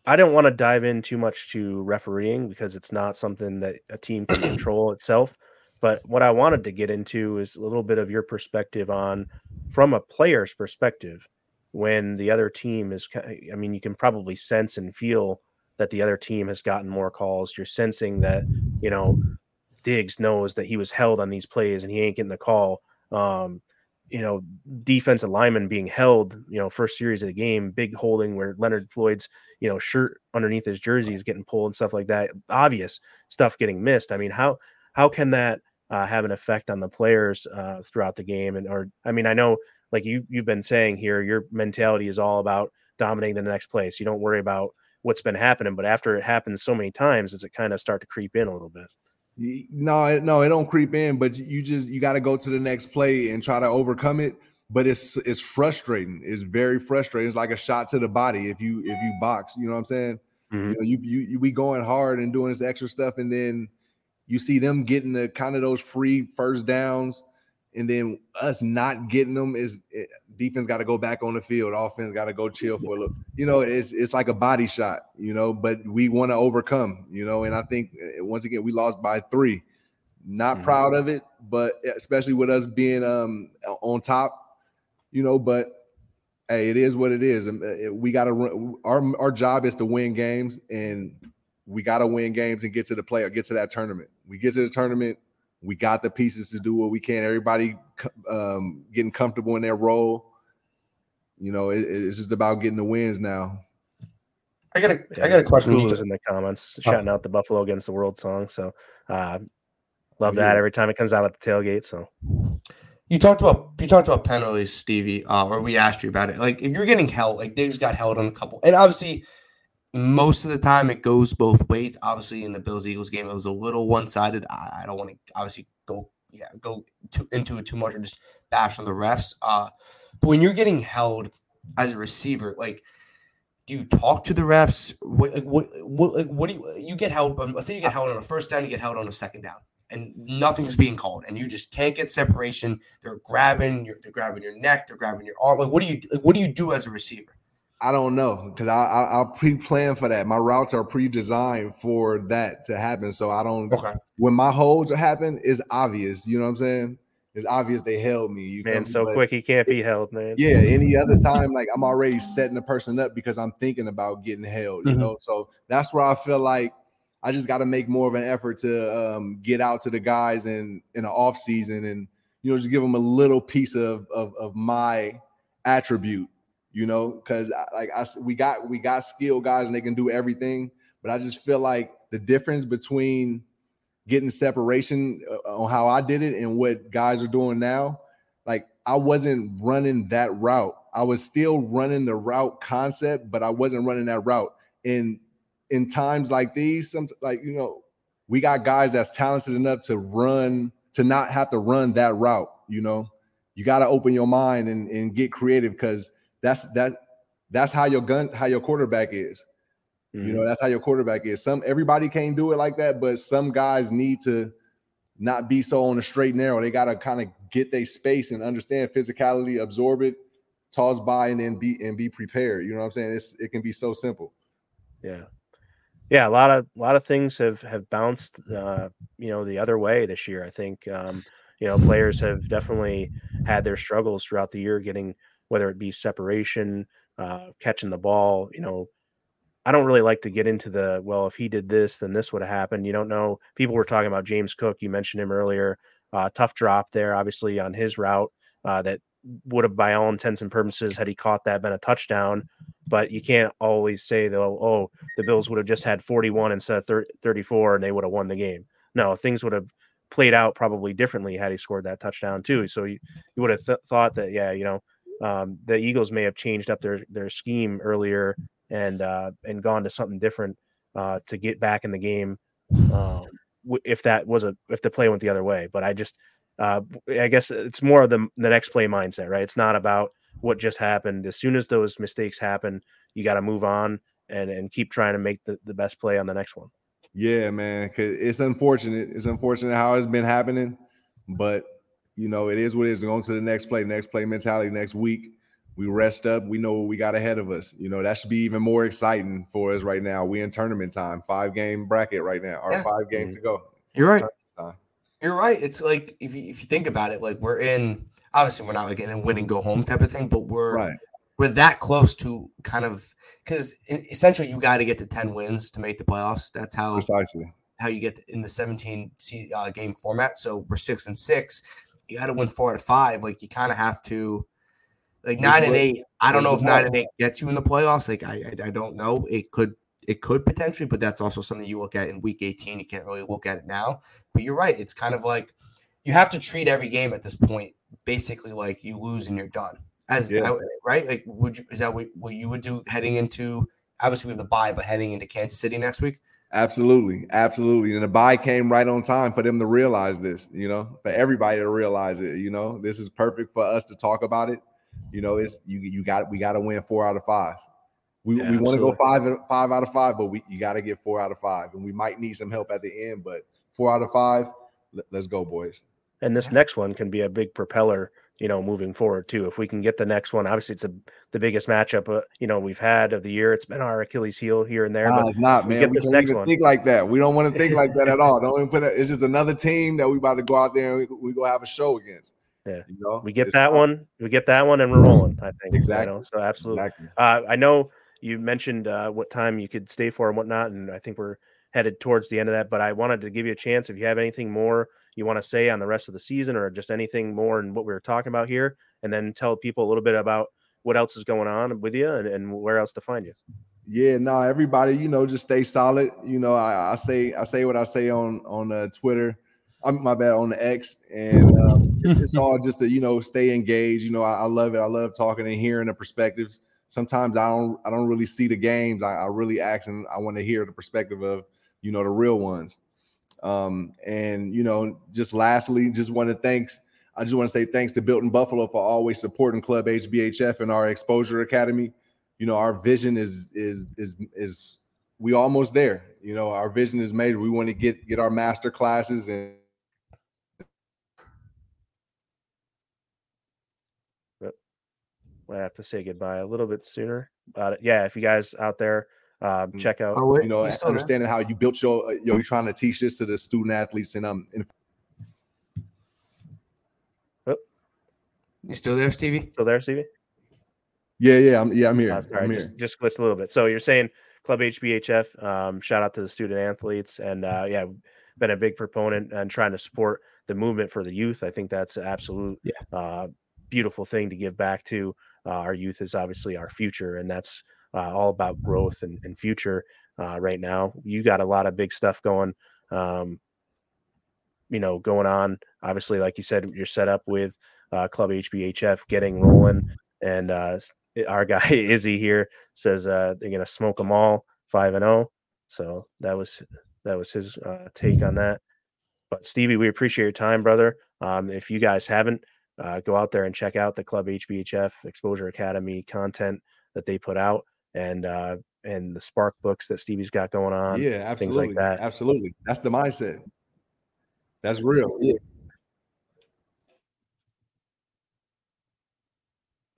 I don't want to dive in too much to refereeing because it's not something that a team can [CLEARS THROAT] control itself. But what I wanted to get into is a little bit of your perspective on, from a player's perspective, when the other team is, I mean, you can probably sense and feel that the other team has gotten more calls. You're sensing that, you know, Diggs knows that he was held on these plays and he ain't getting the call. Um, you know, defensive lineman being held, you know, first series of the game, big holding where Leonard Floyd's, you know, shirt underneath his jersey is getting pulled and stuff like that. Obvious stuff getting missed. I mean, how how can that uh, have an effect on the players uh, throughout the game? And or I mean, I know like you you've been saying here, your mentality is all about dominating the next place. You don't worry about what's been happening, but after it happens so many times, does it kind of start to creep in a little bit? No, no, it don't creep in, but you just you got to go to the next play and try to overcome it. But it's it's frustrating. It's very frustrating. It's like a shot to the body if you if you box. You know what I'm saying? Mm-hmm. You know, you, you you we going hard and doing this extra stuff, and then you see them getting the kind of those free first downs, and then us not getting them is it, defense got to go back on the field. Offense got to go chill for a little. You know, it's it's like a body shot. You know, but we want to overcome. You know, and I think eh, once again we lost by three. Not mm-hmm. proud of it, but especially with us being um on top. You know, but hey, it is what it is. Eh, we got to run. Our our job is to win games, and we got to win games and get to the play or get to that tournament. We get to the tournament we got the pieces to do what we can. Everybody um, getting comfortable in their role. You know, it, it's just about getting the wins now. I got a I got a question. Who's in the comments oh. shouting out the Buffalo against the World song. So uh, love that every time it comes out at the tailgate. So you talked about you talked about penalties, Stevie, uh, or we asked you about it. Like if you're getting held, like Diggs got held on a couple, and obviously most of the time it goes both ways. Obviously, in the Bills Eagles game, it was a little one sided. I, I, don't want to obviously go yeah go to, into it too much or just bash on the refs. Uh, but when you're getting held as a receiver, like do you talk to the refs? What like, what what, like, what do you you get held? Um, let's say you get held on a first down, you get held on a second down, and nothing's being called, and you just can't get separation. They're grabbing, your, they're grabbing your neck, they're grabbing your arm. Like, what do you like, what do you do as a receiver? I don't know because I, I will pre-plan for that. My routes are pre-designed for that to happen. So I don't. Okay. When my holds happen, it's obvious. You know what I'm saying? It's obvious they held me. You man, so but quick he can't be held, man. Yeah. Any other time, like I'm already setting the person up because I'm thinking about getting held. You mm-hmm. know, so that's where I feel like I just got to make more of an effort to um, get out to the guys in in the off season and you know just give them a little piece of of, of my attribute you know, because like I we got we got skilled guys and they can do everything, but I just feel like the difference between getting separation uh, on how I did it and what guys are doing now, like I wasn't running that route. I was still running the route concept, but I wasn't running that route. And in times like these, some like you know, we got guys that's talented enough to run to not have to run that route. You know, you got to open your mind and, and get creative because that's that that's how your gun how your quarterback is. Mm-hmm. You know, that's how your quarterback is. Some everybody can't do it like that, but some guys need to not be so on the straight and narrow. They got to kind of get their space and understand physicality, absorb it, toss by, and then be and be prepared. You know what I'm saying? It's it can be so simple. Yeah, yeah. A lot of a lot of things have have bounced, uh, you know, the other way this year. I think, um, you know, players have definitely had their struggles throughout the year getting whether it be separation, uh, catching the ball. You know, I don't really like to get into the well, if he did this, then this would have happened. You don't know. People were talking about James Cook. You mentioned him earlier. Uh, tough drop there, obviously on his route. uh, that would have, by all intents and purposes, had he caught that, been a touchdown. But you can't always say though, oh, the Bills would have just had 41 instead of 30, 34, and they would have won the game. No, things would have played out probably differently had he scored that touchdown too. So you, you would have th- thought that, yeah, you know, um, the Eagles may have changed up their their scheme earlier and uh, and gone to something different uh, to get back in the game. Um, if that was a if the play went the other way, but I just uh, I guess it's more of the the next play mindset, right? It's not about what just happened. As soon as those mistakes happen, you got to move on and and keep trying to make the, the best play on the next one. Yeah, man. Cause it's unfortunate. It's unfortunate how it's been happening, but you know, it is what it is. Going to the next play, next play mentality next week. We rest up. We know what we got ahead of us. You know, that should be even more exciting for us right now. We in tournament time, five game bracket right now, or yeah. five games mm-hmm. to go. You're right. You're right. It's like if you, if you think about it, like we're in obviously we're not like in a win and go home type of thing, but we're right. we're that close to kind of because essentially you got to get to 10 wins to make the playoffs. That's how precisely how you get in the 17 uh, game format. So we're six and six. You got to win four out of five. Like you kind of have to, like nine and eight. I don't know if nine and eight gets you in the playoffs. Like I, I, I don't know. It could, it could potentially, but that's also something you look at in week 18. You can't really look at it now. But you're right. It's kind of like you have to treat every game at this point basically like you lose and you're done. As yeah. right, like would you is that what, what you would do heading into? Obviously, we have the bye, but heading into Kansas City next week. Absolutely, absolutely. And the bye came right on time for them to realize this, you know, for everybody to realize it. You know, this is perfect for us to talk about it. You know, it's you you got we got to win four out of five. We, yeah, we want to go five five out of five, but we you got to get four out of five, and we might need some help at the end. But four out of five, let, let's go, boys. And this next one can be a big propeller you know, moving forward too. If we can get the next one, obviously it's a, the biggest matchup uh, you know we've had of the year. It's been our Achilles heel here and there. But it's not, man. We, we don't even one. think like that. We don't want to think like that at all. [LAUGHS] Don't even put it. It's just another team that we about to go out there and we, we go have a show against. Yeah, you know, we get that one. We get that one, and we're rolling. I think exactly. You know? So absolutely. Exactly. Uh, I know you mentioned uh, what time you could stay for and whatnot, and I think we're headed towards the end of that. But I wanted to give you a chance if you have anything more you want to say on the rest of the season, or just anything more and what we were talking about here and then tell people a little bit about what else is going on with you and, and where else to find you. Yeah, no, everybody, you know, just stay solid. You know, I, I say I say what I say on on uh, Twitter. I'm my bad on the X, and um, it's all just to you know stay engaged. You know, I, I, love it. I love talking and hearing the perspectives. Sometimes I don't I don't really see the games. I, I really ask and I want to hear the perspective of you know the real ones. Um, and you know, just lastly, just want to thanks I just want to say thanks to Built in Buffalo for always supporting Club HBHF and our Exposure Academy. You know, our vision is is is is we almost there. You know, our vision is major. We want to get get our master classes and I have to say goodbye a little bit sooner. But yeah, if you guys out there um, check out, oh, you know, understanding how you built your, you know, you're trying to teach this to the student athletes and um, in You still there, Stevie? Still there, Stevie? Yeah, yeah, I'm yeah, I'm here. Uh, sorry, I'm just here. just glitched a little bit. So you're saying Club HBHF? Um, shout out to the student athletes, and uh, yeah, been a big proponent and trying to support the movement for the youth. I think that's an absolute yeah. uh, beautiful thing to give back to. Uh, our youth is obviously our future, and that's uh, all about growth and, and future. Uh, right now, you got a lot of big stuff going. Um, you know, going on. Obviously, like you said, you're set up with uh, Club HBHF getting rolling. And uh, our [LAUGHS] guy Izzy here says uh, they're gonna smoke them all five and zero. Oh. So that was that was his uh, take on that. But Stevie, we appreciate your time, brother. Um, if you guys haven't, uh, go out there and check out the Club HBHF Exposure Academy content that they put out, and uh, and the Spark books that Stevie's got going on. Yeah, absolutely. Things like that. Absolutely, that's the mindset. That's real. Yeah.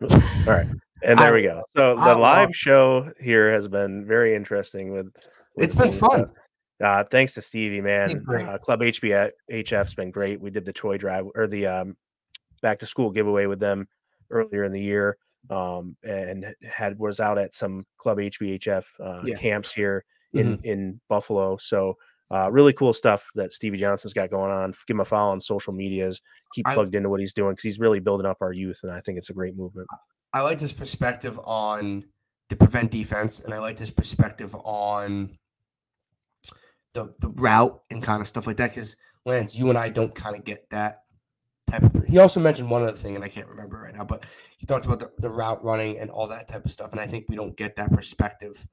All right. And there I, we go. So the I, live show here has been very interesting with, with it's been fun. Uh, thanks to Stevie, man. Uh, Club HBHF's been great. We did the toy drive or the um, back to school giveaway with them earlier in the year, um, and had was out at some Club HBHF uh, yeah. camps here in mm-hmm. in Buffalo. So uh, really cool stuff that Stevie Johnson's got going on. Give him a follow on social medias. Keep I- plugged into what he's doing because he's really building up our youth, and I think it's a great movement. I like his perspective on the prevent defense, and I like his perspective on the the route and kind of stuff like that. Because Lance, you and I don't kind of get that type of. He also mentioned one other thing, and I can't remember right now, but he talked about the, the route running and all that type of stuff. And I think we don't get that perspective.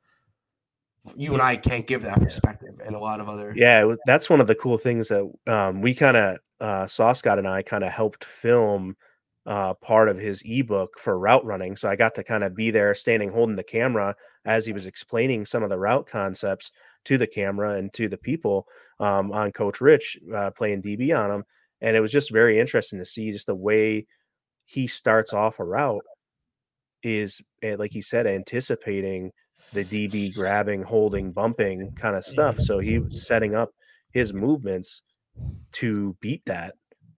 You and I can't give that perspective, and a lot of other. Yeah, that's one of the cool things that um, we kind of uh, Sauce Scott and I kind of helped film uh, part of his ebook for route running. So I got to kind of be there, standing holding the camera as he was explaining some of the route concepts to the camera and to the people um, on Coach Rich uh, playing DB on him, and it was just very interesting to see just the way he starts off a route is eh, like he said anticipating the DB grabbing, holding, bumping kind of stuff. So he was setting up his movements to beat that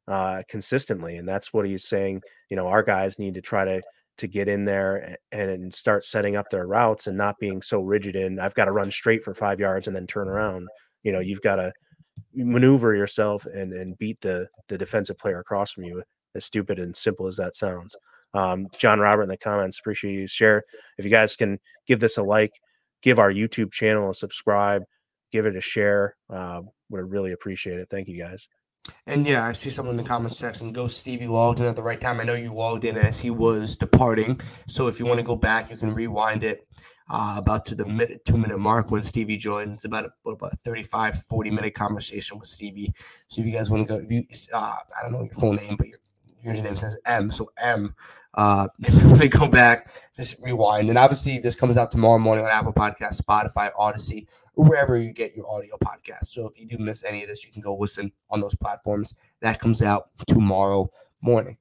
uh, consistently, and that's what he's saying. You know, our guys need to try to to get in there a- and start setting up their routes and not being so rigid in I've got to run straight for five yards and then turn around. You know, you've got to maneuver yourself and and beat the the defensive player across from you. As stupid and simple as that sounds. Um, John Robert in the comments, appreciate you. Share if you guys can give this a like, give our YouTube channel a subscribe, give it a share. Uh, would really appreciate it. Thank you guys. And yeah, I see someone in the comment section. Go Stevie logged in at the right time. I know you logged in as he was departing. So if you want to go back, you can rewind it uh, about to the minute, two minute mark when Stevie joined. It's about a, what about a 35, 40 minute conversation with Stevie. So if you guys want to go, if you, uh, I don't know your full name, but your username says M. So M. Uh, [LAUGHS] if you want to go back, just rewind. And obviously, this comes out tomorrow morning on Apple Podcast, Spotify, Odysee, wherever you get your audio podcast. So if you do miss any of this, you can go listen on those platforms. That comes out tomorrow morning.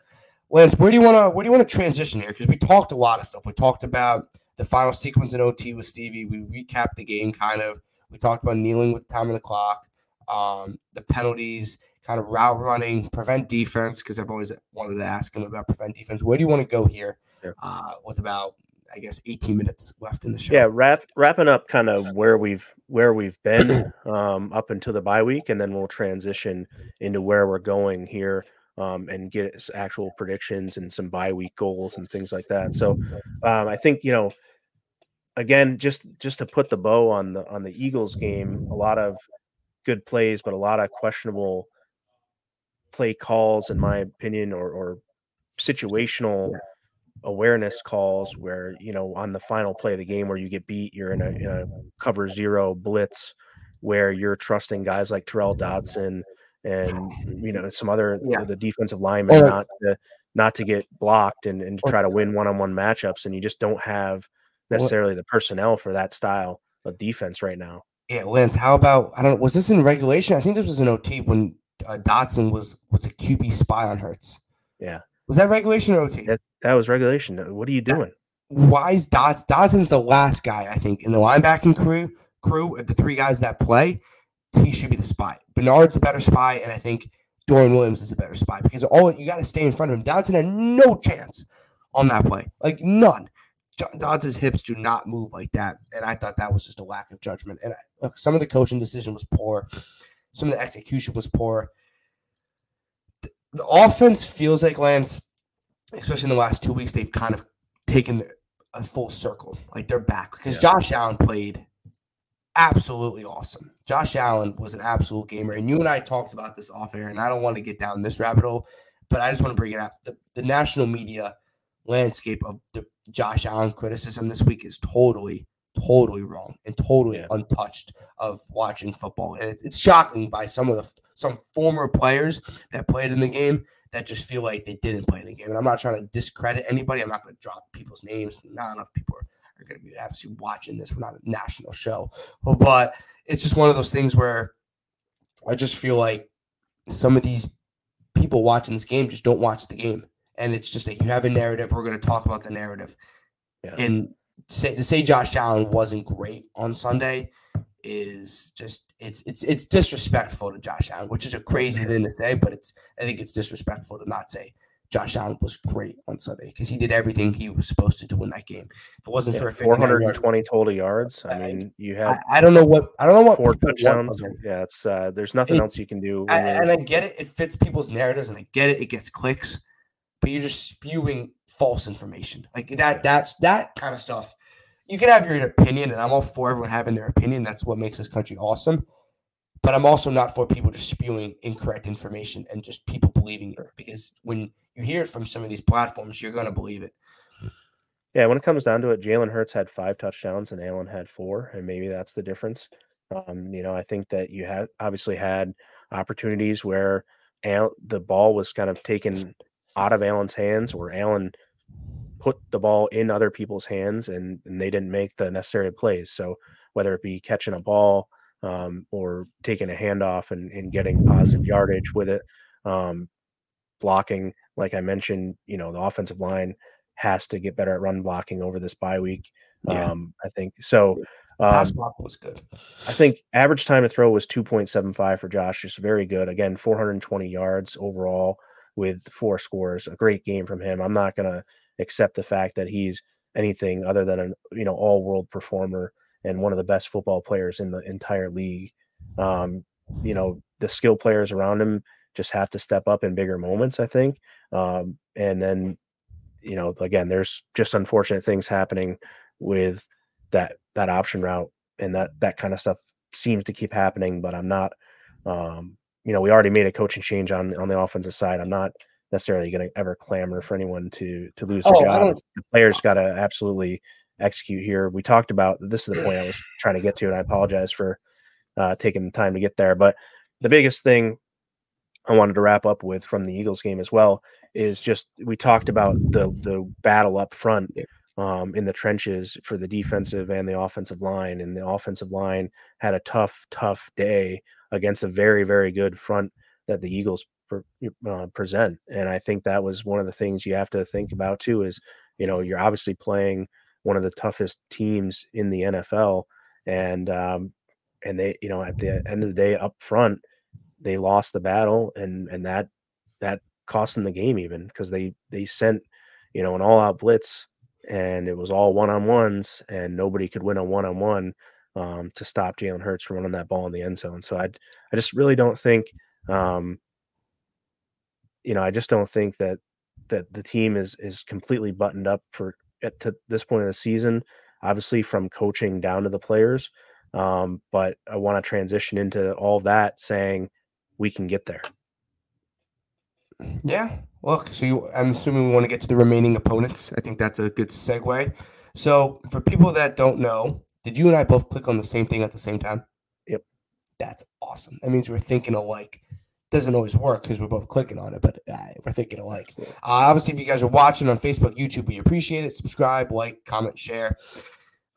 Lance, where do you want to where do you want to transition here? Because we talked a lot of stuff. We talked about the final sequence in OT with Stevie. We recapped the game kind of. We talked about kneeling with time on the clock, um, the penalties, kind of route running, prevent defense. Because I've always wanted to ask him about prevent defense. Where do you want to go here? Yeah. Uh, with about I guess 18 minutes left in the show. Yeah, wrap wrapping up kind of where we've where we've been [CLEARS THROAT] um, up until the bye week, and then we'll transition into where we're going here um, and get actual predictions and some bye week goals and things like that. So um, I think you know, again, just just to put the bow on the on the Eagles game, a lot of good plays, but a lot of questionable play calls, in my opinion, or or situational awareness calls where you know on the final play of the game where you get beat you're in a, in a cover zero blitz where you're trusting guys like Tyrel Dodson and you know some other Yeah. the defensive linemen Or- not to not to get blocked and, and to try to win one-on-one matchups and you just don't have necessarily the personnel for that style of defense right now Yeah, Lance. How about I don't know. Was this in regulation? I think this was an OT when uh, Dodson was was a QB spy on Hurts. Yeah. Was that regulation or OT? that, that was regulation what are you doing Why is Dots Dodson's the last guy I think in the linebacking crew crew of the three guys that play? He should be the spy. Bernard's a better spy, and I think Dorian Williams is a better spy because all you got to stay in front of him. Dodson had no chance on that play, like none. Dodson's hips do not move like that, and I thought that was just a lack of judgment. And I, look, some of the coaching decision was poor, some of the execution was poor. The, the offense feels like Lance, especially in the last two weeks, they've kind of taken a full circle, like they're back because Yeah. Josh Allen played absolutely awesome. Josh Allen was an absolute gamer, and you and I talked about this off air, and I don't want to get down this rabbit hole, but I just want to bring it up. The, the national media landscape of the Josh Allen criticism this week is totally, totally wrong and totally Yeah. untouched of watching football. And it, it's shocking by some of the some former players that played in the game that just feel like they didn't play in the game. And I'm not trying to discredit anybody. I'm not going to drop people's names. Not enough people are, are going to be obviously watching this. We're not a national show, but it's just one of those things where I just feel like some of these people watching this game just don't watch the game. And it's just that you have a narrative. We're going to talk about the narrative. Yeah. And say to say Josh Allen wasn't great on Sunday is just it's it's it's disrespectful to Josh Allen, which is a crazy thing to say, but it's I think it's disrespectful to not say Josh Allen was great on Sunday because he did everything he was supposed to do in that game. If it wasn't Yeah, for a 59 yard- 420 total yards. I mean, you I, I, don't know what I don't know what four touchdowns. Yeah, it's uh, there's nothing It's- else you can do. I, and I get it; it fits people's narratives, and I get it; it gets clicks. But you're just spewing false information like that. That's that kind of stuff. You can have your opinion, and I'm all for everyone having their opinion. That's what makes this country awesome. But I'm also not for people just spewing incorrect information and just people believing it because when you hear it from some of these platforms, you're going to believe it. Yeah, when it comes down to it, Jalen Hurts had five touchdowns and Allen had four, and maybe that's the difference. Um, you know, I think that you had obviously had opportunities where Al, the ball was kind of taken out of Allen's hands, or Allen put the ball in other people's hands, and, and they didn't make the necessary plays. So whether it be catching a ball um, or taking a handoff and, and getting positive yardage with it, um, blocking, like I mentioned, you know, the offensive line has to get better at run blocking over this bye week. Yeah. Um, I think so. Pass Um, block was good. I think average time to throw was 2.75 for Josh, just very good. Again, 420 yards overall with four scores. A great game from him. I'm not going to accept the fact that he's anything other than an you know all world performer and one of the best football players in the entire league. Um, you know the skill players around him just have to step up in bigger moments. I think, um, and then you know again, there's just unfortunate things happening with that that option route and that that kind of stuff seems to keep happening. But I'm not, um, you know, we already made a coaching change on on the offensive side. I'm not necessarily going to ever clamor for anyone to to lose their Oh, job. The players got to absolutely execute here. We talked about this is the point I was trying to get to, and I apologize for uh, taking the time to get there. But the biggest thing I wanted to wrap up with from the Eagles game as well is just we talked about the the battle up front um, in the trenches for the defensive and the offensive line, and the offensive line had a tough, tough day against a very, very good front that the Eagles pre- uh, present. And I think that was one of the things you have to think about too. Is you know you're obviously playing one of the toughest teams in the NFL, and um, and they you know at the end of the day up front they lost the battle and and that that cost them the game even because they they sent you know an all out blitz and it was all one on ones and nobody could win a one on one um to stop Jalen Hurts from running that ball in the end zone. So I I just really don't think um you know I just don't think that that the team is is completely buttoned up for at to this point of the season. Obviously from coaching down to the players, um, but I want to transition into all that saying we can get there. Yeah. Look, so you, I'm assuming we want to get to the remaining opponents. I think that's a good segue. So, for people that don't know, did you and I both click on the same thing at the same time? Yep. That's awesome. That means we're thinking alike. Doesn't always work because we're both clicking on it, but uh, we're thinking alike. Uh, obviously, if you guys are watching on Facebook, YouTube, we appreciate it. Subscribe, like, comment, share,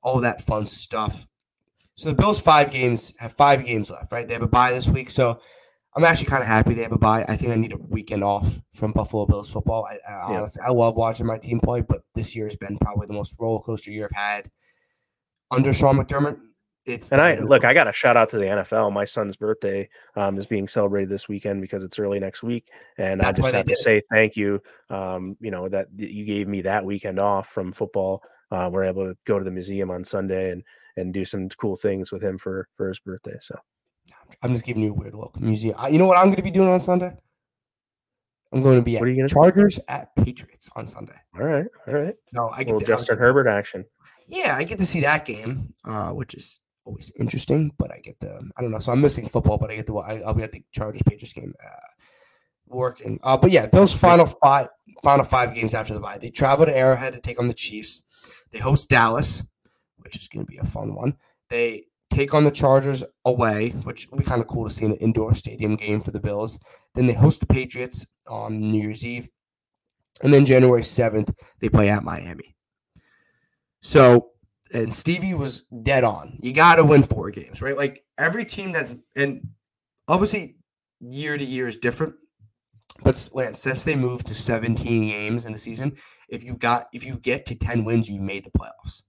all that fun stuff. So the Bills five games have five games left, right? They have a bye this week, so I'm actually kind of happy they have a bye. I think I need a weekend off from Buffalo Bills football. I, I Yeah. honestly, I love watching my team play, but this year has been probably the most roller coaster year I've had under Sean McDermott. It's And I look, I got a shout out to the NFL. My son's birthday um, is being celebrated this weekend because it's early next week, and That's I just have to say thank you. Um, you know that that you gave me that weekend off from football. Uh, we're able to go to the museum on Sunday and and do some cool things with him for for his birthday. So I'm just giving you a weird look. Museum. I- You know what I'm going to be doing on Sunday? I'm going to be at What are you gonna do? Chargers at Patriots on Sunday. all right, all right, No, I get little to, Justin Herbert action. Yeah, I get to see that game, uh, which is always interesting. But I get to, I don't know. So I'm missing football, but I get to. I, I'll be at the Chargers Patriots game, uh, working. Uh, but yeah, Bills final five, final five games after the bye. They travel to Arrowhead to take on the Chiefs. They host Dallas, which is going to be a fun one. They take on the Chargers away, which will be kind of cool to see an indoor stadium game for the Bills. Then they host the Patriots on New Year's Eve, and then January seventh they play at Miami. So, and Stevie was dead on. You got to win four games, right? Like every team that's and obviously year to year is different. But Lance, since they moved to 17 games in the season, if you got if you get to 10 wins, you made the playoffs.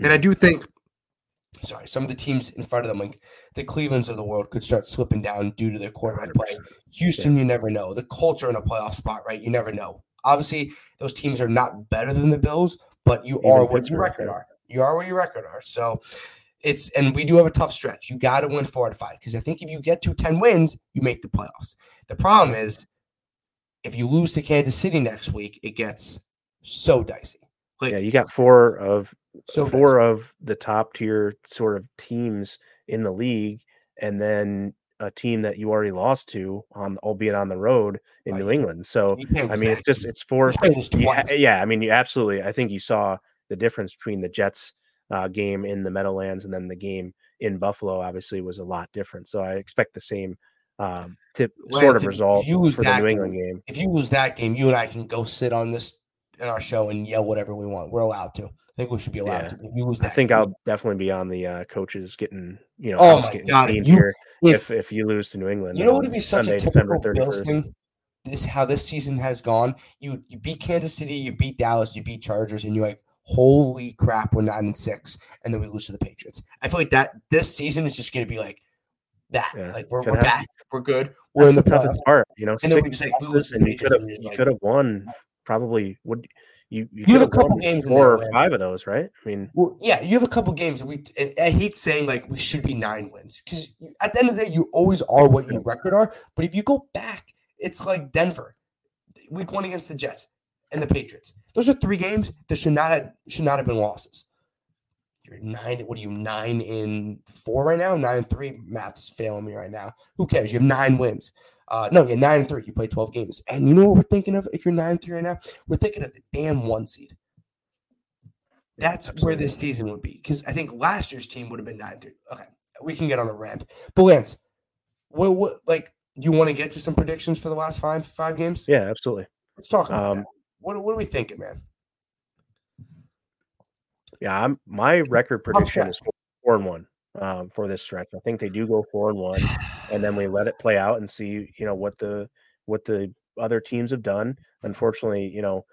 And I do think, sorry, some of the teams in front of them, like the Clevelands of the world, could start slipping down due to their quarterback play. 100%. Houston, you never know. The culture in a playoff spot, right? You never know. Obviously, those teams are not better than the Bills, but you Even are what your record are. You are what your record are. So it's and we do have a tough stretch. You got to win four out of five because I think if you get to ten wins, you make the playoffs. The problem is if you lose to Kansas City next week, it gets so dicey. Like Yeah, you got four of so four of the top tier sort of teams in the league, and then a team that you already lost to on albeit on the road in Right. New England. So I mean, it's just it's four. You can't lose you ha- twice. yeah, I mean, you absolutely. I think you saw the difference between the Jets uh, game in the Meadowlands and then the game in Buffalo. Obviously, was a lot different. So I expect the same um, tip Lance, sort of result for the New game, England game. If you lose that game, you and I can go sit on this in our show and yell whatever we want. We're allowed to. I think we should be allowed Yeah. to. If you lose I think game, I'll definitely be on the uh, coaches getting you know Oh my God, if you- here if- if if you lose to New England. You know what would be such Sunday, a typical Bills 31st. thing? This how this season has gone. You you beat Kansas City, you beat Dallas, you beat Chargers, and you're like, holy crap, we're nine and six, and then we lose to the Patriots. I feel like that this season is just gonna be like that. Yeah, like we're, we're happen. back, we're good, we're That's in the the toughest part, you know. And then we just like losses and you could have you you're could have won probably would you you, You have a couple games four or five of those, right? I mean, Well, yeah, you have a couple games we. And I hate saying like we should be nine wins because at the end of the day, you always are what your record are. But if you go back, it's like Denver, week one against the Jets and the Patriots. Those are three games that should not have, should not have been losses. You're nine. What are you nine in four right now? Nine and three. Math's failing me right now. Who cares? You have nine wins. Uh, no, you're nine and three. You play twelve games, and you know what we're thinking of? If you're nine and three right now, we're thinking of the damn one seed. That's where this season would be because I think last year's team would have been nine three. Okay, we can get on a rant, but Lance, what what like do you want to get to some predictions for the last five five games? yeah, absolutely. Let's talk about Um, that. What what are we thinking, man? Yeah, I'm my record prediction is four and one um, for this stretch. I think they do go four and one, and then we [SIGHS] let it play out and see, you know, what the what the other teams have done. Unfortunately, you know,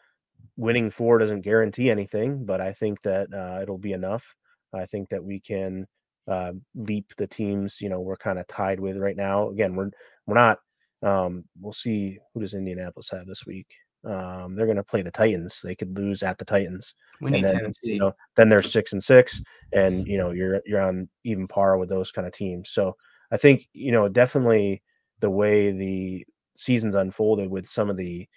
winning four doesn't guarantee anything, but I think that uh, it'll be enough. I think that we can uh, leap the teams. You know, we're kind of tied with right now. Again, we're we're not. Um, we'll see who does Indianapolis have this week. Um, they're going to play the Titans. They could lose at the Titans We need and then Tennessee. you know then they're six and six and you know you're you're on even par with those kind of teams so i think you know definitely the way the seasons unfolded with some of the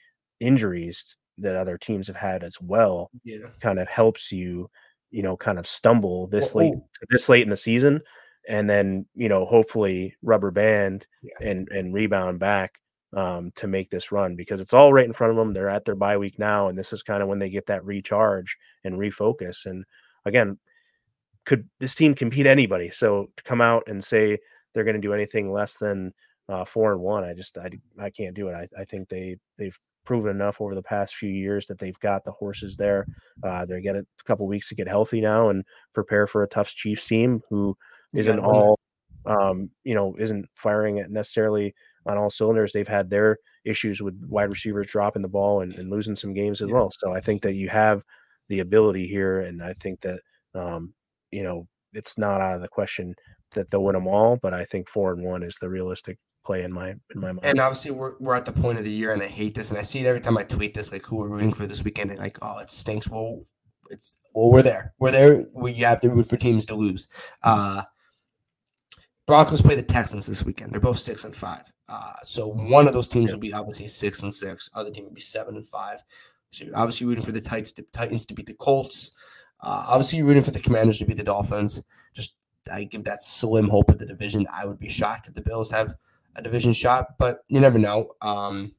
injuries that other teams have had as well yeah. kind of helps you you know kind of stumble this late oh. this late in the season and then you know hopefully rubber band Yeah. and and rebound back um, to make this run because it's all right in front of them. They're at their bye week now, and this is kind of when they get that recharge and refocus. And again, could this team compete anybody? So to come out and say they're going to do anything less than uh, four and one, I just I, I can't do it. I, I think they they've proven enough over the past few years that they've got the horses there. Uh, they get a couple weeks to get healthy now and prepare for a tough Chiefs team who isn't gotta all um, you know isn't firing at necessarily on all cylinders. They've had their issues with wide receivers dropping the ball and, and losing some games as Yeah. well. So I think that you have the ability here, and I think that um, you know it's not out of the question that they'll win them all. But I think four and one is the realistic play in my in my mind. And obviously, we're, we're at the point of the year, and I hate this, and I see it every time I tweet this, like who we're rooting for this weekend. And like, oh, it stinks. Well, it's well, we're there. We're there. We have to root for teams to lose. Uh, Broncos play the Texans this weekend. They're both six and five. Uh, so one of those teams will be obviously six and six. Other team will be seven and five. So you're obviously rooting for the Titans to, Titans to beat the Colts. Uh, obviously, you're rooting for the Commanders to beat the Dolphins. Just I give that slim hope of the division. I would be shocked if the Bills have a division shot, but you never know. Um,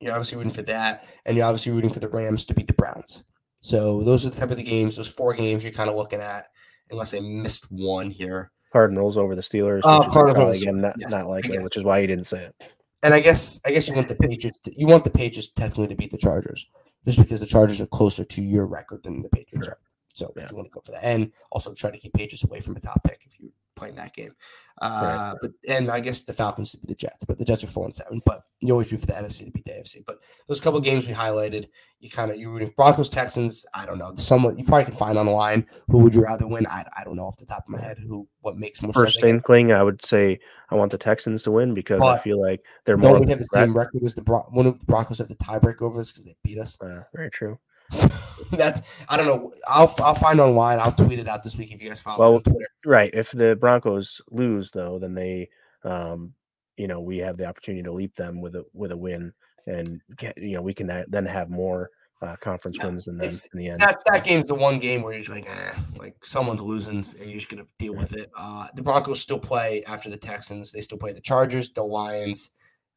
you're obviously rooting for that, and you're obviously rooting for the Rams to beat the Browns. So those are the type of the games, those four games you're kind of looking at, unless I missed one here. Cardinals over the Steelers. Oh, Cardinals over probably, the again not, Yes, not likely, which is why you didn't say it. And I guess I guess you want the Patriots. To, you want the Patriots technically to beat the Chargers, just because the Chargers are closer to your record than the Patriots Sure. are. So Yeah. if you want to go for that, and also try to keep Patriots away from a top pick if you playing that game. Uh, but and I guess the Falcons to be the Jets, but the Jets are four and seven. But you always root for the NFC to beat the AFC. But those couple games we highlighted, you kind of you rooting for Broncos Texans. I don't know. Someone you probably can find on the line. Who would you rather win? I, I don't know off the top of my head who what makes more First. I inkling, I would say I want the Texans to win because I feel like they're more. Don't we have the same record as the Bron- one of the Broncos have the tiebreak over us because they beat us. Uh, very true. So [LAUGHS] that's I don't know. I'll I'll find online. I'll tweet it out this week if you guys follow me Well, on Twitter. Right. If the Broncos lose, though, then they, um, you know, we have the opportunity to leap them with a with a win, and get, you know, we can then have more uh, conference Yeah, wins than them in the end. That that game's the one game where you're just like, eh, like someone's losing and you're just gonna deal with it. Uh, the Broncos still play after the Texans. They still play the Chargers, the Lions,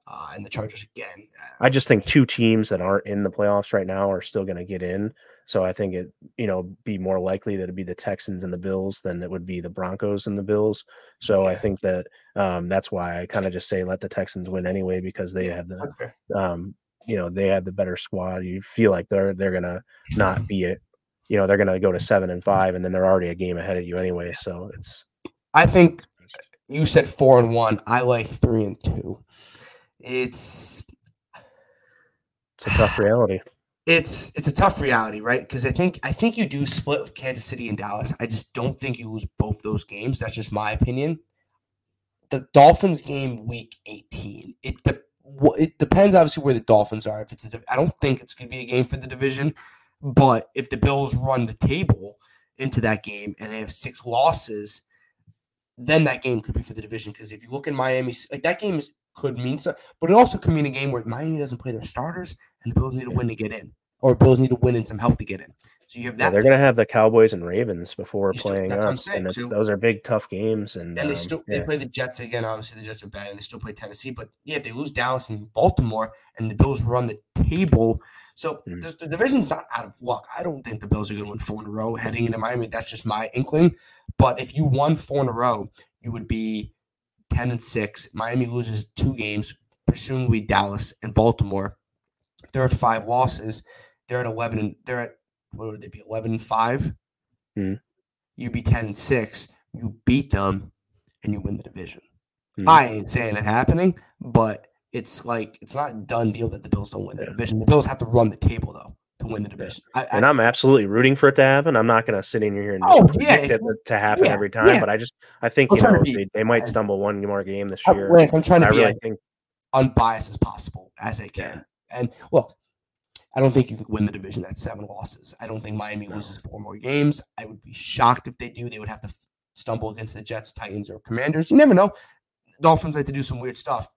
uh, and the Chargers again. Uh, I just think two teams that aren't in the playoffs right now are still going to get in. So I think it, you know, be more likely that it'd be the Texans and the Bills than it would be the Broncos and the Bills. So I think that um, that's why I kind of just say let the Texans win anyway because they have the, um, you know, they have the better squad. You feel like they're they're gonna not be it. You know, they're gonna go to seven and five, and then they're already a game ahead of you anyway. So it's I think you said four and one. I like three and two. It's it's a tough reality. it's it's a tough reality, right? Because I think I think you do split with Kansas City and Dallas. I just don't think you lose both those games. That's just my opinion. The Dolphins game week 18. It de- it depends obviously where the Dolphins are. If it's a, div- I don't think it's going to be a game for the division, but if the Bills run the table into that game and they have six losses, then that game could be for the division. Because if you look in Miami, like that game is, could mean so, but it also could mean a game where Miami doesn't play their starters and the Bills need to win to get in, or Bills need to win and some help to get in. So you have that. Yeah, they're going to have the Cowboys and Ravens before still- playing that's what I'm us, and it's, so- those are big, tough games. And, and they um, still yeah. they play the Jets again. Obviously, the Jets are bad, and they still play Tennessee. But yeah, if they lose Dallas and Baltimore, and the Bills run the table, so Mhm. there's- the division's not out of luck. I don't think the Bills are going to win four in a row heading into Miami. That's just my inkling. But if you won four in a row, you would be ten and six. Miami loses two games, presumably Dallas and Baltimore. They're at five losses. They're at eleven. And they're at what would they be? Eleven and five. Mhm. You be ten and six. You beat them, and you win the division. Mhm. I ain't saying it happening, but it's like it's not a done deal that the Bills don't win the division. The Bills have to run the table though to win the division. I, I, and I'm absolutely rooting for it to happen. I'm not going to sit in here and just Oh, predict yeah, it to happen yeah, every time. yeah. But I just, I think I'm you know be- they, they might stumble one more game this I, year. I'm trying to I be really as think unbiased as possible as I can. And look, I don't think you can win the division at seven losses. I don't think Miami loses four more games. I would be shocked if they do. They would have to f- stumble against the Jets, Titans, or Commanders. You never know. Dolphins like to do some weird stuff,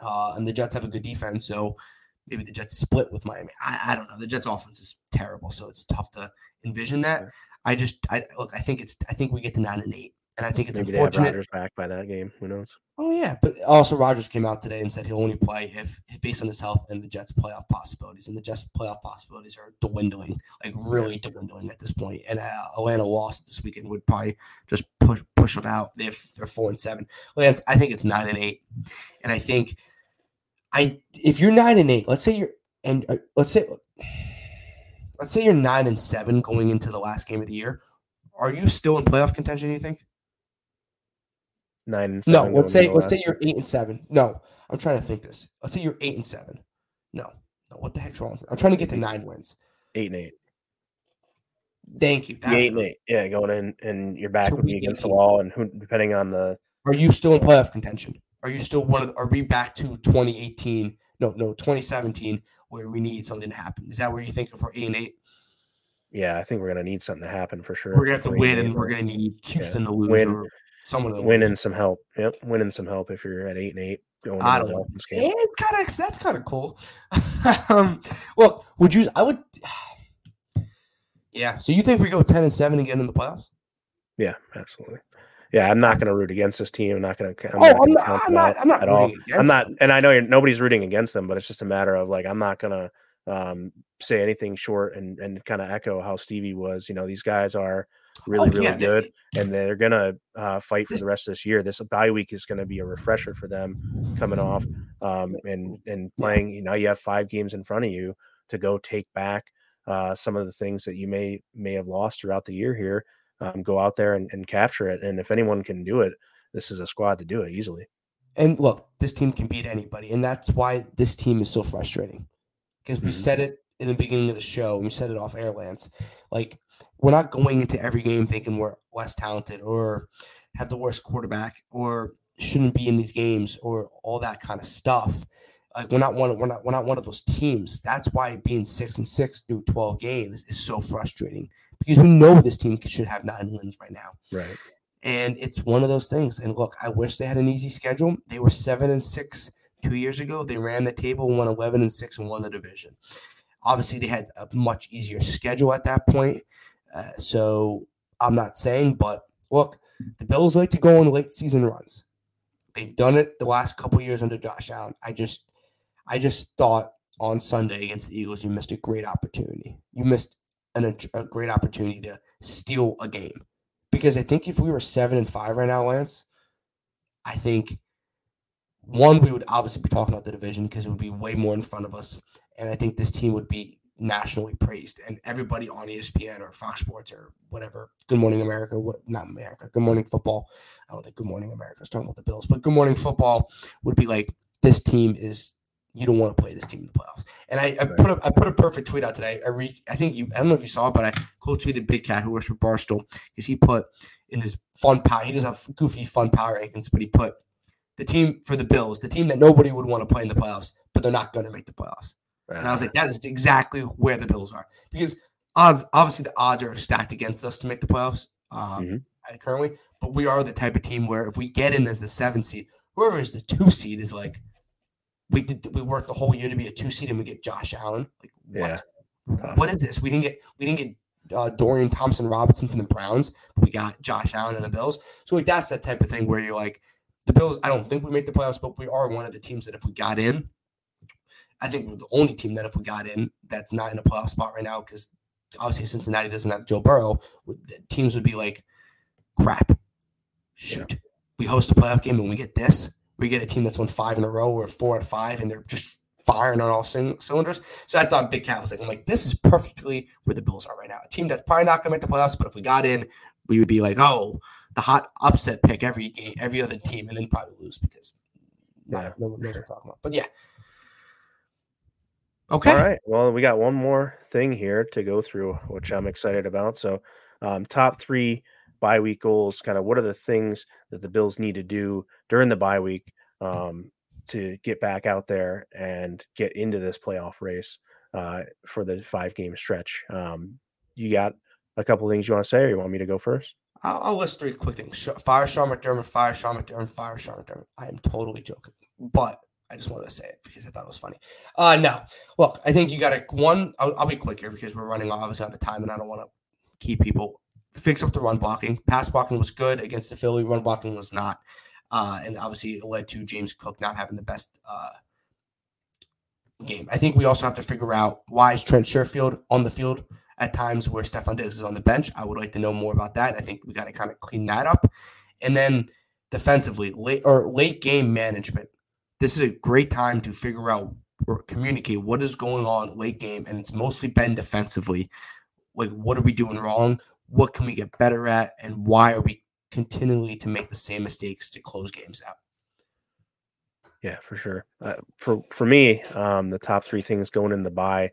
uh, and the Jets have a good defense, so maybe the Jets split with Miami. I, I don't know. The Jets' offense is terrible, so it's tough to envision that. I just, I look. I think it's. I think we get to nine and eight, and I think it's maybe they have unfortunate. Rodgers back by that game. Who knows? Oh yeah, but also Rodgers came out today and said he'll only play if based on his health and the Jets' playoff possibilities, and the Jets' playoff possibilities are dwindling, like really dwindling at this point. And uh, Atlanta lost this weekend would probably just push push them out. They're they're four and seven. Lance, I think it's nine and eight, and I think I if you're nine and eight, let's say you're and uh, let's say let's say you're nine and seven going into the last game of the year. Are you still in playoff contention? You think? Nine and No, seven. let's say let's say you're eight and seven. No, I'm trying to think this. Let's say you're eight and seven. No, no, what the heck's wrong? I'm trying to get to nine wins. eight and eight. Thank you. That's eight and eight. Yeah, going in and your back To would be week against the wall, and who, depending on the Are you still in playoff contention? Are you still one of? Are we back to 2018? No, no, 2017, where we need something to happen. Is that where you think if we're eight and eight, yeah, I think we're gonna need something to happen for sure. we're gonna have to win, and we're gonna need Houston to lose Win- or someone to win lose. and some help. Yep, winning some help if you're at eight and eight going I don't know. Yeah, it's kind of that's kind of cool. [LAUGHS] um, well, would you? I would. [SIGHS] Yeah. So you think we go ten and seven again in the playoffs? Yeah, absolutely. Yeah, I'm not going to root against this team. I'm not going to. oh, I'm not. I'm not. I'm not at all. I'm not, and I know you're, nobody's rooting against them, but it's just a matter of like I'm not going to um, say anything short and and kind of echo how Stevie was. You know, these guys are really Oh, really yeah, good, and they're going to uh, fight for the rest of this year. This bye week is going to be a refresher for them coming off um, and and playing. You know, you have five games in front of you to go take back uh, some of the things that you may may have lost throughout the year here. Um, go out there and, and capture it. And if anyone can do it, this is a squad to do it easily. And look, this team can beat anybody, and that's why this team is so frustrating. Because we Mhm. said it in the beginning of the show, and we said it off air, Lance. Like we're not going into every game thinking we're less talented or have the worst quarterback or shouldn't be in these games or all that kind of stuff. Like we're not one. We're not. We're not one of those teams. That's why being six and six through twelve games is so frustrating because we know this team should have nine wins right now. Right. And it's one of those things. And look, I wish they had an easy schedule. They were seven and six two years ago. They ran the table, won eleven and six, and won the division. Obviously, they had a much easier schedule at that point. Uh, so I'm not saying, but look, the Bills like to go on late season runs. They've done it the last couple years under Josh Allen. I just, I just thought on Sunday against the Eagles, you missed a great opportunity. You missed an, a great opportunity to steal a game because I think if we were seven and five right now, Lance, I think one we would obviously be talking about the division because it would be way more in front of us, and I think this team would be nationally praised, and everybody on ESPN or Fox Sports or whatever, Good Morning America, what not America, Good Morning Football. I don't think Good Morning America is talking about the Bills, but Good Morning Football would be like this team is. You don't want to play this team in the playoffs. And I, I put a I put a perfect tweet out today. I re, I think you I don't know if you saw it, but I quote tweeted Big Cat who works for Barstool because he put in his fun power. He does have goofy fun power rankings, but he put the team for the Bills, the team that nobody would want to play in the playoffs, but they're not going to make the playoffs. And I was like, that is exactly where the Bills are because odds, obviously, the odds are stacked against us to make the playoffs um, Mhm. uh, currently. But we are the type of team where if we get in as the seven seed, whoever is the two seed is like, we did we worked the whole year to be a two seed and we get Josh Allen. Like, what? Yeah. What is this? We didn't get we didn't get uh, Dorian Thompson Robinson from the Browns. But we got Josh Allen and the Bills. So like that's that type of thing where you're like, the Bills. I don't think we make the playoffs, but we are one of the teams that if we got in, I think we're the only team that if we got in that's not in a playoff spot right now because obviously Cincinnati doesn't have Joe Burrow. the Teams would be like, crap. Shoot, we host a playoff game and we get this. We get a team that's won five in a row or four out of five, and they're just firing on all cyn- cylinders. So I thought Big Cat was like, I'm like, this is perfectly where the Bills are right now. A team that's probably not going to make the playoffs, but if we got in, we would be like, oh, the hot upset pick every game, every other team, and then probably lose because not, Yeah. no one knows what I'm talking about. But yeah. Okay. All right. Well, we got one more thing here to go through, which I'm excited about. So, um, top three bye week goals. Kind of what are the things that the Bills need to do during the bye week um, to get back out there and get into this playoff race uh, for the five game stretch? Um, you got a couple things you want to say, or you want me to go first? I'll, I'll list three quick things. Fire Sean McDermott, fire Sean McDermott, fire Sean McDermott. I am totally joking, but I just wanted to say it because I thought it was funny. Uh, no, look, I think you got to one. I'll, I'll be quick here because we're running obviously out of time, and I don't want to keep people. Fix up the run blocking. Pass blocking was good against the Philly. Run blocking was not, uh, and obviously it led to James Cook not having the best uh, game. I think we also have to figure out why is Trent Sherfield on the field at times where Stefon Diggs is on the bench. I would like to know more about that. I think we got to kind of clean that up. And then defensively, late or late game management. This is a great time to figure out or communicate what is going on late game, and it's mostly been defensively. Like, what are we doing wrong? What can we get better at? And why are we continually to make the same mistakes to close games out? Yeah, for sure. Uh, for for me, um, the top three things going in the bye,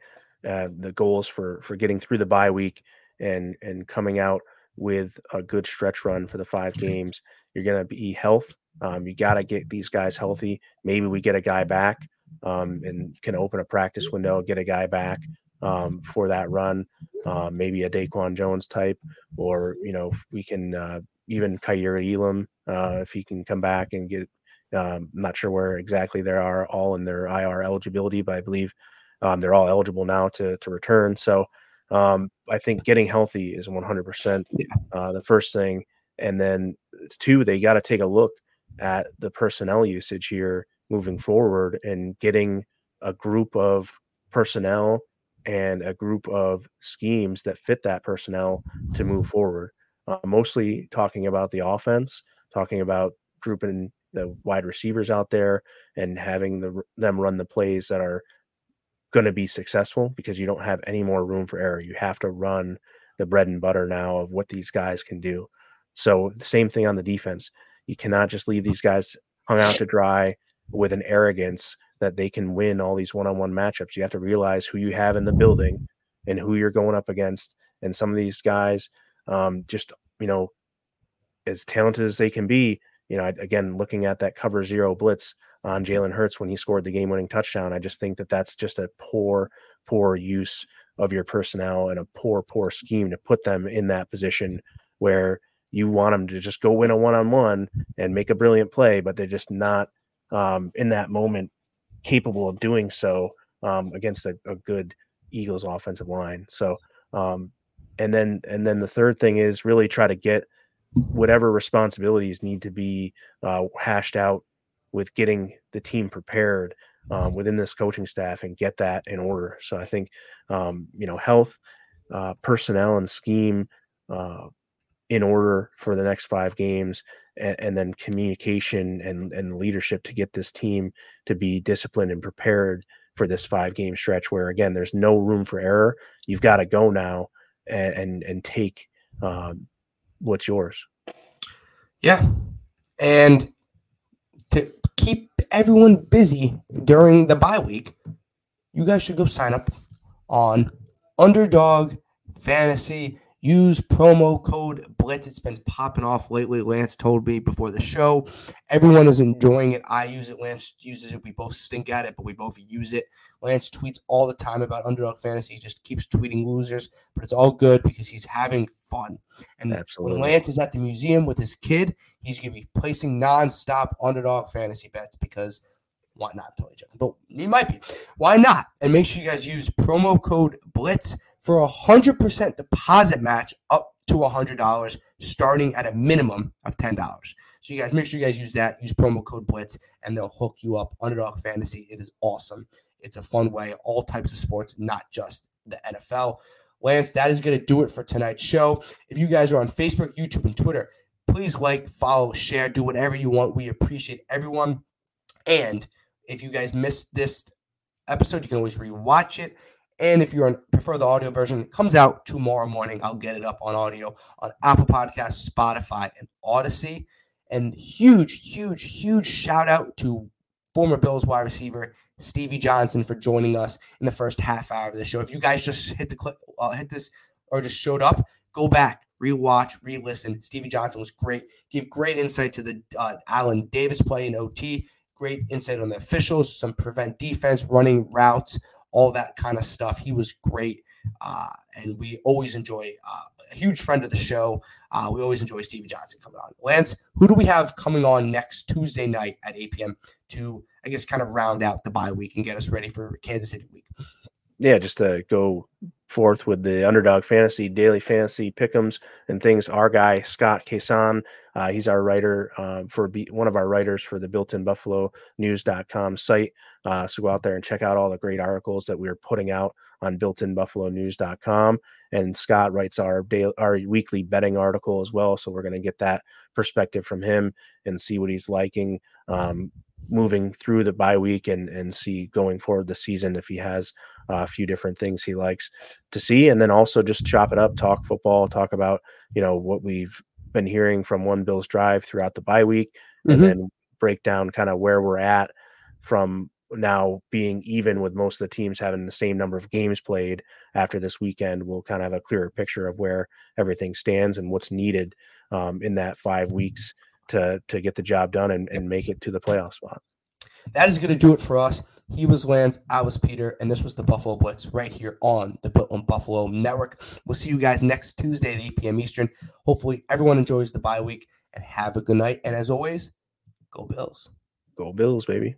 uh, the goals for for getting through the bye week and and coming out with a good stretch run for the five games. You're gonna be health. Um, you got to get these guys healthy. Maybe we get a guy back um, and can open a practice window, get a guy back um, for that run. Um, maybe a Daquan Jones type, or you know we can uh, even Kaiir Elam uh, if he can come back and get um, I'm not sure where exactly they are all in their IR eligibility, but I believe um, they're all eligible now to to return. So um, I think getting healthy is 100% uh, the first thing, and then two, they got to take a look at the personnel usage here moving forward and getting a group of personnel and a group of schemes that fit that personnel to move forward. Uh, mostly talking about the offense, talking about grouping the wide receivers out there and having the, them run the plays that are going to be successful because you don't have any more room for error. You have to run the bread and butter now of what these guys can do. So the same thing on the defense. You cannot just leave these guys hung out to dry with an arrogance that they can win all these one-on-one matchups. You have to realize who you have in the building and who you're going up against. And some of these guys, um, just you know, as talented as they can be, you know, again, looking at that cover zero blitz on Jalen Hurts when he scored the game-winning touchdown, I just think that that's just a poor, poor use of your personnel and a poor, poor scheme to put them in that position where you want them to just go win a one-on-one and make a brilliant play, but they're just not um, in that moment capable of doing so um, against a, a, good Eagles offensive line. So, um, and then and then the third thing is really try to get whatever responsibilities need to be uh, hashed out with getting the team prepared um, within this coaching staff and get that in order. So I think um, you know health, uh, personnel, and scheme uh, in order for the next five games, and, and, then communication and and leadership to get this team to be disciplined and prepared for this five game stretch. Where again, there's no room for error. You've got to go now and and, and take um, what's yours. Yeah, and to keep everyone busy during the bye week, you guys should go sign up on Underdog Fantasy. Use promo code Blitz. It's been popping off lately. Lance told me before the show. Everyone is enjoying it. I use it. Lance uses it. We both stink at it, but we both use it. Lance tweets all the time about underdog fantasy. He just keeps tweeting losers, but it's all good because he's having fun. And Absolutely. when Lance is at the museum with his kid, he's going to be placing nonstop underdog fantasy bets because why not? Totally joking, but he might be. Why not? And make sure you guys use promo code Blitz for a hundred percent deposit match up to a hundred dollars, starting at a minimum of ten dollars. So you guys make sure you guys use that. Use promo code Blitz, and they'll hook you up. Underdog Fantasy. It is awesome. It's a fun way. All types of sports, not just the NFL. Lance, that is going to do it for tonight's show. If you guys are on Facebook, YouTube, and Twitter, please like, follow, share, do whatever you want. We appreciate everyone. And if you guys missed this episode, you can always rewatch it. And if you prefer the audio version, it comes out tomorrow morning. I'll get it up on audio on Apple Podcasts, Spotify, and Audacy. And huge, huge, huge shout out to former Bills wide receiver Stevie Johnson for joining us in the first half hour of the show. If you guys just hit the click, uh, hit this, or just showed up, go back, rewatch, re-listen. Stevie Johnson was great. Give great insight to the uh, Allen Davis play in OT great insight on the officials, some prevent defense, running routes, all that kind of stuff. He was great. Uh, and we always enjoy uh, a huge friend of the show. Uh, we always enjoy Stevie Johnson coming on. Lance, who do we have coming on next Tuesday night at 8 p.m. to, I guess, kind of round out the bye week and get us ready for Kansas City week? Yeah, just to go forth with the underdog fantasy daily fantasy pickums and things. Our guy scott Kaysan, uh, he's our writer um, for B- one of our writers for the built in buffalo news.com site. Uh, so go out there and check out all the great articles that we're putting out on built in buffalo news.com and scott writes our daily our weekly betting article as well so we're going to get that perspective from him and see what he's liking. Um, moving through the bye week and and see going forward the season if he has a few different things he likes to see, and then also just chop it up, talk football, talk about you know what we've been hearing from One Bills Drive throughout the bye week, and mm-hmm. then break down kind of where we're at from now being even with most of the teams having the same number of games played after this weekend we'll kind of have a clearer picture of where everything stands and what's needed um, in that five weeks to to get the job done and, and make it to the playoff spot that is going to do it for us he was Lance, I was Peter, and this was the Buffalo Blitz right here on the Built in Buffalo Network. We'll see you guys next Tuesday at 8 p.m. Eastern. Hopefully, everyone enjoys the bye week and have a good night. And as always, go Bills. Go Bills, baby.